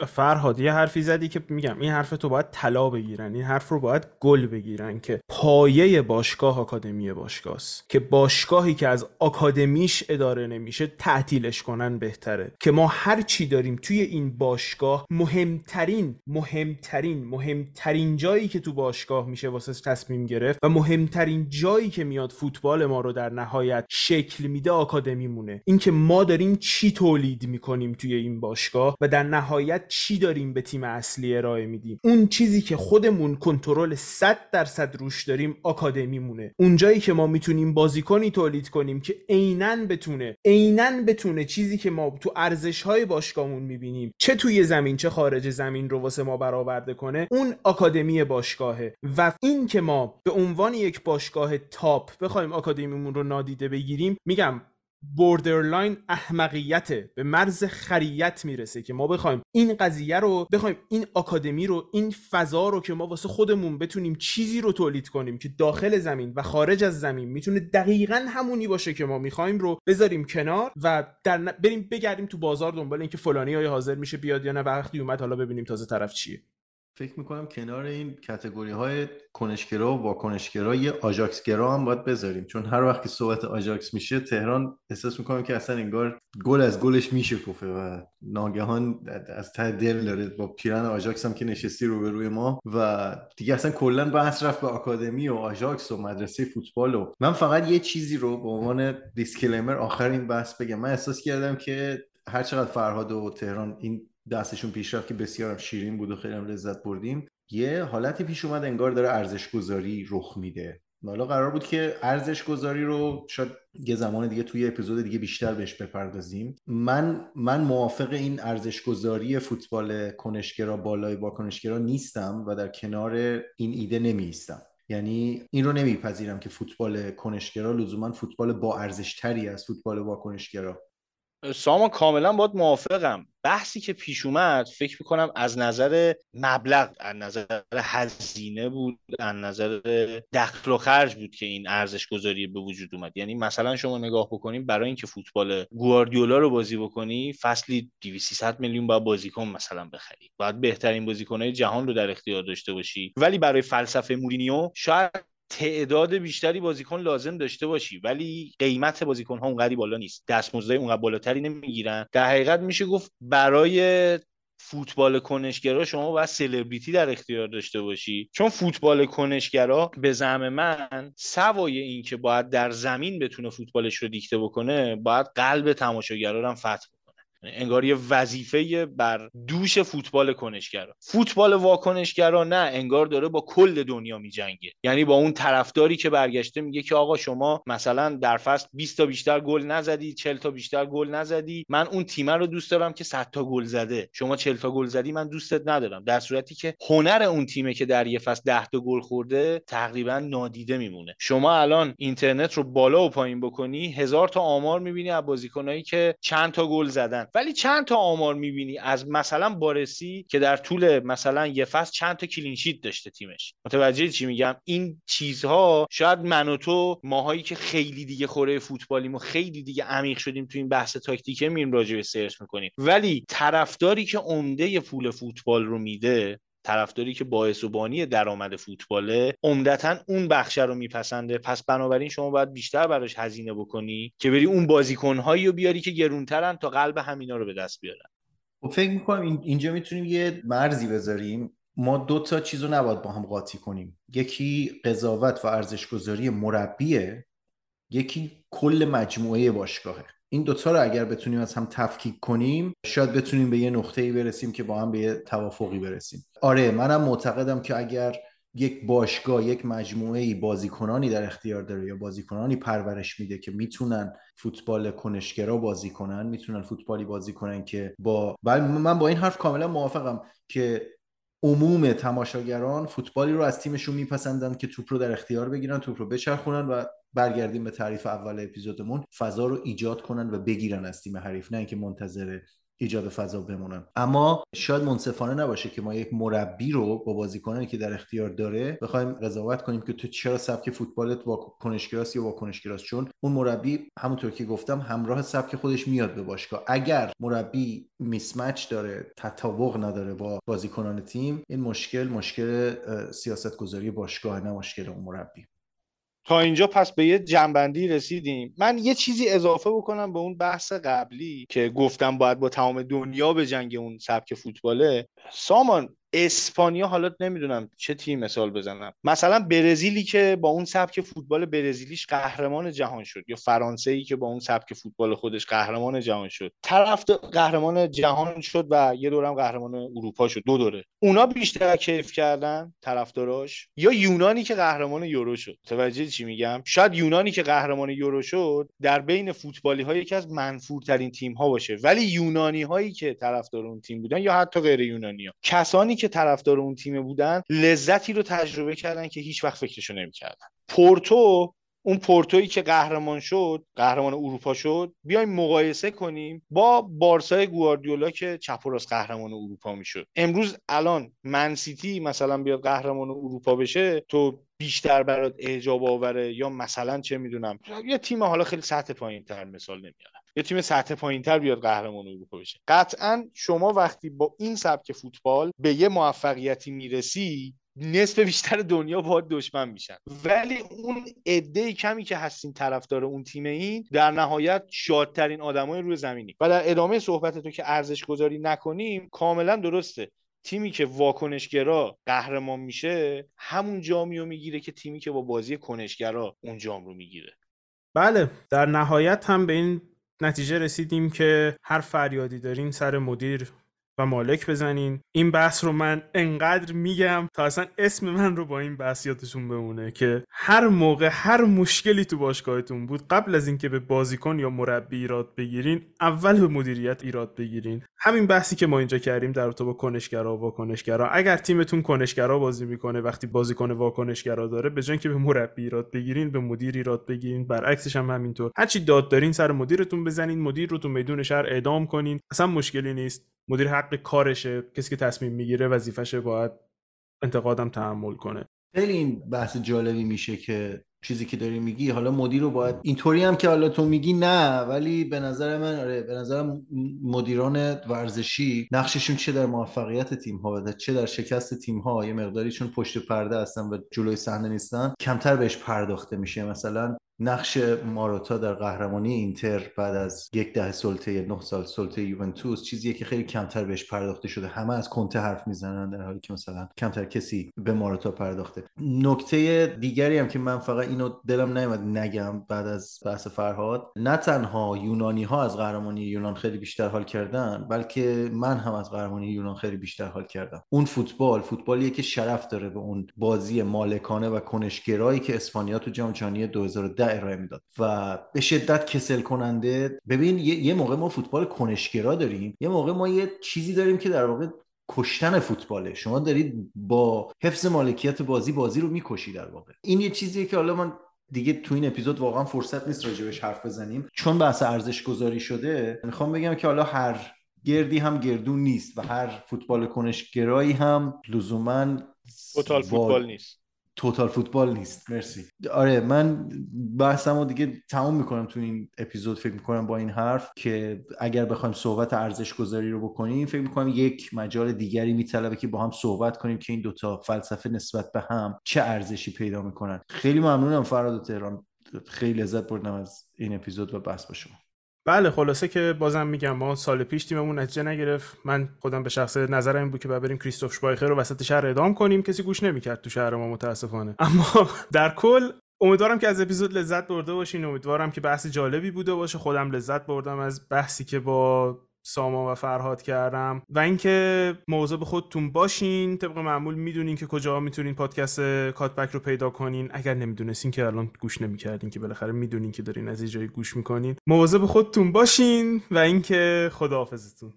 فرهاد یه حرفی زدی که میگم این حرف تو باید طلا بگیرن این حرف رو باید گل بگیرن که پایه باشگاه آکادمی باشگاهست که باشگاهی که از آکادمیش اداره نمیشه تعطیلش کنن بهتره. که ما هر چی داریم توی این باشگاه مهمترین مهمترین مهمترین جایی که تو باشگاه میشه واسه تصمیم گرفت و مهمترین جایی که میاد فوتبال ما رو در نهایت شکل میده آکادمی مونه اینکه ما داریم چی تولید می‌کنیم توی این باشگاه و در نهایت چی داریم به تیم اصلی ارائه میدیم؟ اون چیزی که خودمون کنترل 100 درصد روش داریم آکادمی مونه اونجایی که ما می‌تونیم بازیکنی تولید کنیم که عینا بتونه عینا بتونه چیزی که ما تو ارزش های باشگاهمون می‌بینیم چه توی زمین چه خارج زمین رو واسه ما برآورده کنه اون آکادمی باشگاهه. و این که ما به عنوان یک باشگاه تاپ بخوایم آکادمیمون رو نادیده بگیریم میگم borderline احمقیته به مرز خریت می‌رسه که ما بخوایم این قضیه رو بخوایم این آکادمی رو این فضا رو که ما واسه خودمون بتونیم چیزی رو تولید کنیم که داخل زمین و خارج از زمین می‌تونه دقیقا همونی باشه که ما می‌خوایم رو بذاریم کنار و در بریم بگردیم تو بازار دنبال اینکه فلانی آیا حاضر میشه بیاد یا نه وقتی اومد حالا ببینیم تازه طرف چیه. فکر می‌کنم کنار این category های کنشگرا و واکنشگرا یه آژاکسگرا هم باید بذاریم. چون هر وقت که صحبت آژاکس میشه تهران احساس می‌کنم که اصلا انگار گل از گلش میشه کوفه و ناگهان از ته دل داره با پیرن آژاکس هم که نشستی روبروی ما و دیگه اصلا کلا بحث رفت به آکادمی و آژاکس و مدرسه فوتبال و من فقط یه چیزی رو به عنوان disclaimer آخر این بحث بگم. من احساس کردم که هر چقدر فرهاد و تهران این دستشون پیش رفت که بسیار شیرین بود و خیلی هم لذت بردیم. یه حالتی پیش اومد انگار داره ارزش گذاری رخ میده. حالا قرار بود که ارزش گذاری رو شاید یه زمان دیگه توی اپیزود دیگه بیشتر بهش بپردازیم. من من موافق این ارزش گذاری فوتبال کنشگرا بالای با کنشگرا نیستم و در کنار این ایده نمیستم یعنی این رو نمیپذیرم که فوتبال کنشگرا لزوما فوتبال با ارزش تری از فوتبال با کنشگرا. سامان کاملا باید موافقم. بحثی که پیش اومد فکر می‌کنم از نظر مبلغ از نظر هزینه بود از نظر دخل و خرج بود که این ارزش گذاری به وجود اومد. یعنی مثلا شما نگاه بکنیم برای اینکه فوتبال گواردیولا رو بازی بکنی فصلی 200 میلیون باید بازیکن مثلا بخری. باید بهترین بازیکنهای جهان رو در اختیار داشته باشی. ولی برای فلسفه مورینیو شاید تعداد بیشتری بازیکن لازم داشته باشی ولی قیمت بازیکن ها اونقدی بالا نیست. دستمزدهای اونقدر بالاتری نمی‌گیرن. در حقیقت میشه گفت برای فوتبال کنشگرا شما باید سلبریتی در اختیار داشته باشی. چون فوتبال کنشگرا به زعم من سوای این که باید در زمین بتونه فوتبالش رو دیکته بکنه باید قلب تماشاگرا هم فتح انگار یه وظیفه بر دوش فوتبال کنشگرا. فوتبال واکنشگرا نه انگار داره با کل دنیا میجنگه. یعنی با اون طرفداری که برگشته میگه که آقا شما مثلا در فصل 20 تا بیشتر گل نزدی 40 تا بیشتر گل نزدی. من اون تیم رو دوست دارم که 100 تا گل زده. شما 40 تا گل زدی من دوستت ندارم. در صورتی که هنر اون تیمه که در یه فصل 10 تا گل خورده تقریبا نادیده میمونه. شما الان اینترنت رو بالا و پایین بکنی هزار تا آمار می‌بینی از بازیکنایی که چند تا گل زدن. ولی چند تا آمار می‌بینی؟ از مثلا بارسی که در طول مثلا یه فصل چند تا clean sheet داشته تیمش. متوجه چی میگم؟ این چیزها شاید من و تو ماهایی که خیلی دیگه خوره فوتبالیم و خیلی دیگه عمیق شدیم تو این بحث تاکتیکه میم راجع به سرچ می‌کنیم. ولی طرفداری که عمده پول فوتبال رو میده طرفداری که باعث و بانی درآمد فوتباله عمدتا اون بخش رو میپسنده. پس بنابراین شما باید بیشتر براش هزینه بکنی که بری اون بازیکنهایی رو بیاری که گرونترن تا قلب همینا رو به دست بیارن. خب فکر می‌کنم اینجا می‌تونیم یه مرزی بذاریم. ما دو تا چیز رو نباید با هم قاطی کنیم. یکی قضاوت و ارزشگذاری مربیه یکی کل مجموعه باشگاهه. این دوتا رو اگر بتونیم از هم تفکیک کنیم شاید بتونیم به یه نقطه ای برسیم که با هم به یه توافقی برسیم. آره منم معتقدم که اگر یک باشگاه یک مجموعه بازیکنانی در اختیار داره یا بازیکنانی پرورش میده که می‌تونن فوتبال کنشگرا بازی کنن می‌تونن فوتبالی بازی کنن که با من با این حرف کاملا موافقم که عموم تماشاگران فوتبالی رو از تیمشون میپسندن که توپ رو در اختیار بگیرن توپ رو بچرخونن و برگردیم به تعریف اول اپیزودمون فضا رو ایجاد کنن و بگیرن از تیم حریف نه اینکه منتظر ایجاد فضا بمونن. اما شاید منصفانه نباشه که ما یک مربی رو با بازیکنانی که در اختیار داره بخوایم قضاوت کنیم که تو چرا سبک فوتبالت با کنشگراس یا کنشگراس چون اون مربی همونطور که گفتم همراه سبک خودش میاد به باشگاه. اگر مربی میسمچ داره تطابق نداره با بازیکنان تیم این مشکل مشکل سیاست گذاری باشگاه نه مشکل اون مربی. تا اینجا پس به یه جنبندی رسیدیم. من یه چیزی اضافه بکنم به اون بحث قبلی که گفتم باید با تمام دنیا به جنگ اون سبک فوتباله. سامان اسپانیا حالا نمی‌دونم چه تیم مثال بزنم. مثلا برزیلی که با اون سبک فوتبال برزیلیش قهرمان جهان شد یا فرانسه ای که با اون سبک فوتبال خودش قهرمان جهان شد. طرف قهرمان جهان شد و یه دورم قهرمان اروپا شد دو دوره. اونا بیشتر کیف کردن طرفداراش یا یونانی که قهرمان یورو شد؟ توجه چی میگم؟ شاید یونانی که قهرمان یورو شد در بین فوتبالی های یکی از منفورترین تیم ها باشه ولی یونانی هایی که طرفدار اون تیم بودن یا حتی غیر یونانی ها کسانی طرفدار اون تیم بودن لذتی رو تجربه کردن که هیچ وقت فکرشو نمی‌کردن. پورتو اون پورتویی که قهرمان شد قهرمان اروپا شد بیایم مقایسه کنیم با بارسای گواردیولا که چپ و راست قهرمان اروپا می‌شد. امروز الان منسیتی مثلا بیاد قهرمان اروپا بشه تو بیشتر برات اعجاب آوره یا مثلا چه می‌دونم یه تیم حالا خیلی سطح پایین تر مثال نمیارم یه تیم سطح پایین تر بیاد قهرمان اروپا بشه. قطعا شما وقتی با این سبک فوتبال به یه موفقیتی می‌رسی نصف بیشتر دنیا باید دشمن میشن. ولی اون عده کمی که هستین طرفدار اون تیم این در نهایت شادترین آدمای روی زمینی. و در ادامه صحبت تو که ارزش گذاری نکنیم کاملا درسته. تیمی که واکنشگرا قهرمان میشه همون جامی رو می‌گیره که تیمی که با بازی کنشگرا اون جام رو می‌گیره. بله در نهایت هم به این نتیجه رسیدیم که هر فریادی دارین سر مدیر و مالک بزنین. این بحث رو من انقدر میگم تا اصلا اسم من رو با این بحث یادتون بمونه که هر موقع هر مشکلی تو باشگاهتون بود قبل از اینکه به بازیکن یا مربی ایراد بگیرین اول به مدیریت ایراد بگیرین. همین بحثی که ما اینجا کردیم در رابطه با کنشگرا و واکنشگرا. اگر تیمتون کنشگرا بازی می‌کنه وقتی بازیکن واکنشگرا داره به جای که به مربی ایراد بگیرین به مدیر ایراد بگیرین. برعکسش هم همینطور. هرچی داد دارین سر مدیرتون بزنین مدیر رو تو میدون شهر اعدام کنین. اصلا مشکلی نیست. مدیر حق کارشه کسی که تصمیم می‌گیره وظیفشه باید انتقادم تحمل کنه. خیلی این بحث جالبی میشه که چیزی که داری میگی حالا مدیر رو باید اینطوری هم که حالا تو میگی نه ولی به نظر من آره به نظر مدیران ورزشی نقششون چه در موفقیت تیم ها و چه در شکست تیم ها یه مقداری چون پشت پرده هستن و جلوی صحنه نیستن. کمتر بهش پرداخته میشه. مثلا نقش ماروتا در قهرمانی اینتر بعد از یک ده سلطه نه سال سلطه یوونتوس چیزیه که خیلی کمتر بهش پرداخته شده. همه از کنته حرف می‌زنن در حالی که مثلا کمتر کسی به ماروتا پرداخته. نکته دیگری هم که من فقط اینو دلم نیومد نگم بعد از بحث فرهاد نه تنها یونانی ها از قهرمانی یونان خیلی بیشتر حال کردن بلکه من هم از قهرمانی یونان خیلی بیشتر حال کردم. اون فوتبال فوتبالیه که شرف داره به اون بازی مالکانه و کنشگرایی که اسپانیا تو جام جهانی 2010 ارائه می‌داد. و به شدت کسل کننده. ببین یه موقع ما فوتبال کنشگرا داریم. یه موقع ما یه چیزی داریم که در واقع کشتن فوتباله. شما دارید با حفظ مالکیت بازی بازی رو می‌کشی در واقع. این یه چیزیه که حالا من دیگه تو این اپیزود واقعا فرصت نیست راجبش حرف بزنیم. چون بحث ارزش گذاری شده می‌خوام بگم که حالا هر گردی هم گردون نیست و هر فوتبال کنشگرایی هم لزوما توتال فوتبال نیست. توتال فوتبال نیست. مرسی. آره من بحثم رو دیگه تمام می‌کنم تو این اپیزود. فکر می‌کنم با این حرف که اگر بخوایم صحبت ارزش گذاری رو بکنیم فکر می‌کنم یک مجال دیگری میطلبه که با هم صحبت کنیم که این دوتا فلسفه نسبت به هم چه ارزشی پیدا می‌کنن. خیلی ممنونم فراد و تهران. خیلی لذت بردم از این اپیزود و بحث با شما. بله خلاصه که بازم میگم ما سال پیش تیممون نتیجه نگرفت. من خودم به شخص نظرم این بود که بریم کریستوف شبایخر رو وسط شهر اعدام کنیم. کسی گوش نمی‌کرد تو شهر ما متاسفانه. اما در کل امیدوارم که از اپیزود لذت برده باشین. امیدوارم که بحث جالبی بوده باشه. خودم لذت بردم از بحثی که با ساما و فرهاد کردم و اینکه موضوع به خودتون باشین طبق معمول می‌دونین که کجا می‌تونین پادکست کاتبک رو پیدا کنین. اگر نمی‌دونستین که الان گوش نمی‌کردین که بالاخره می‌دونین که دارین از جایی گوش می‌کنین. به خودتون باشین و اینکه خداحافظتون.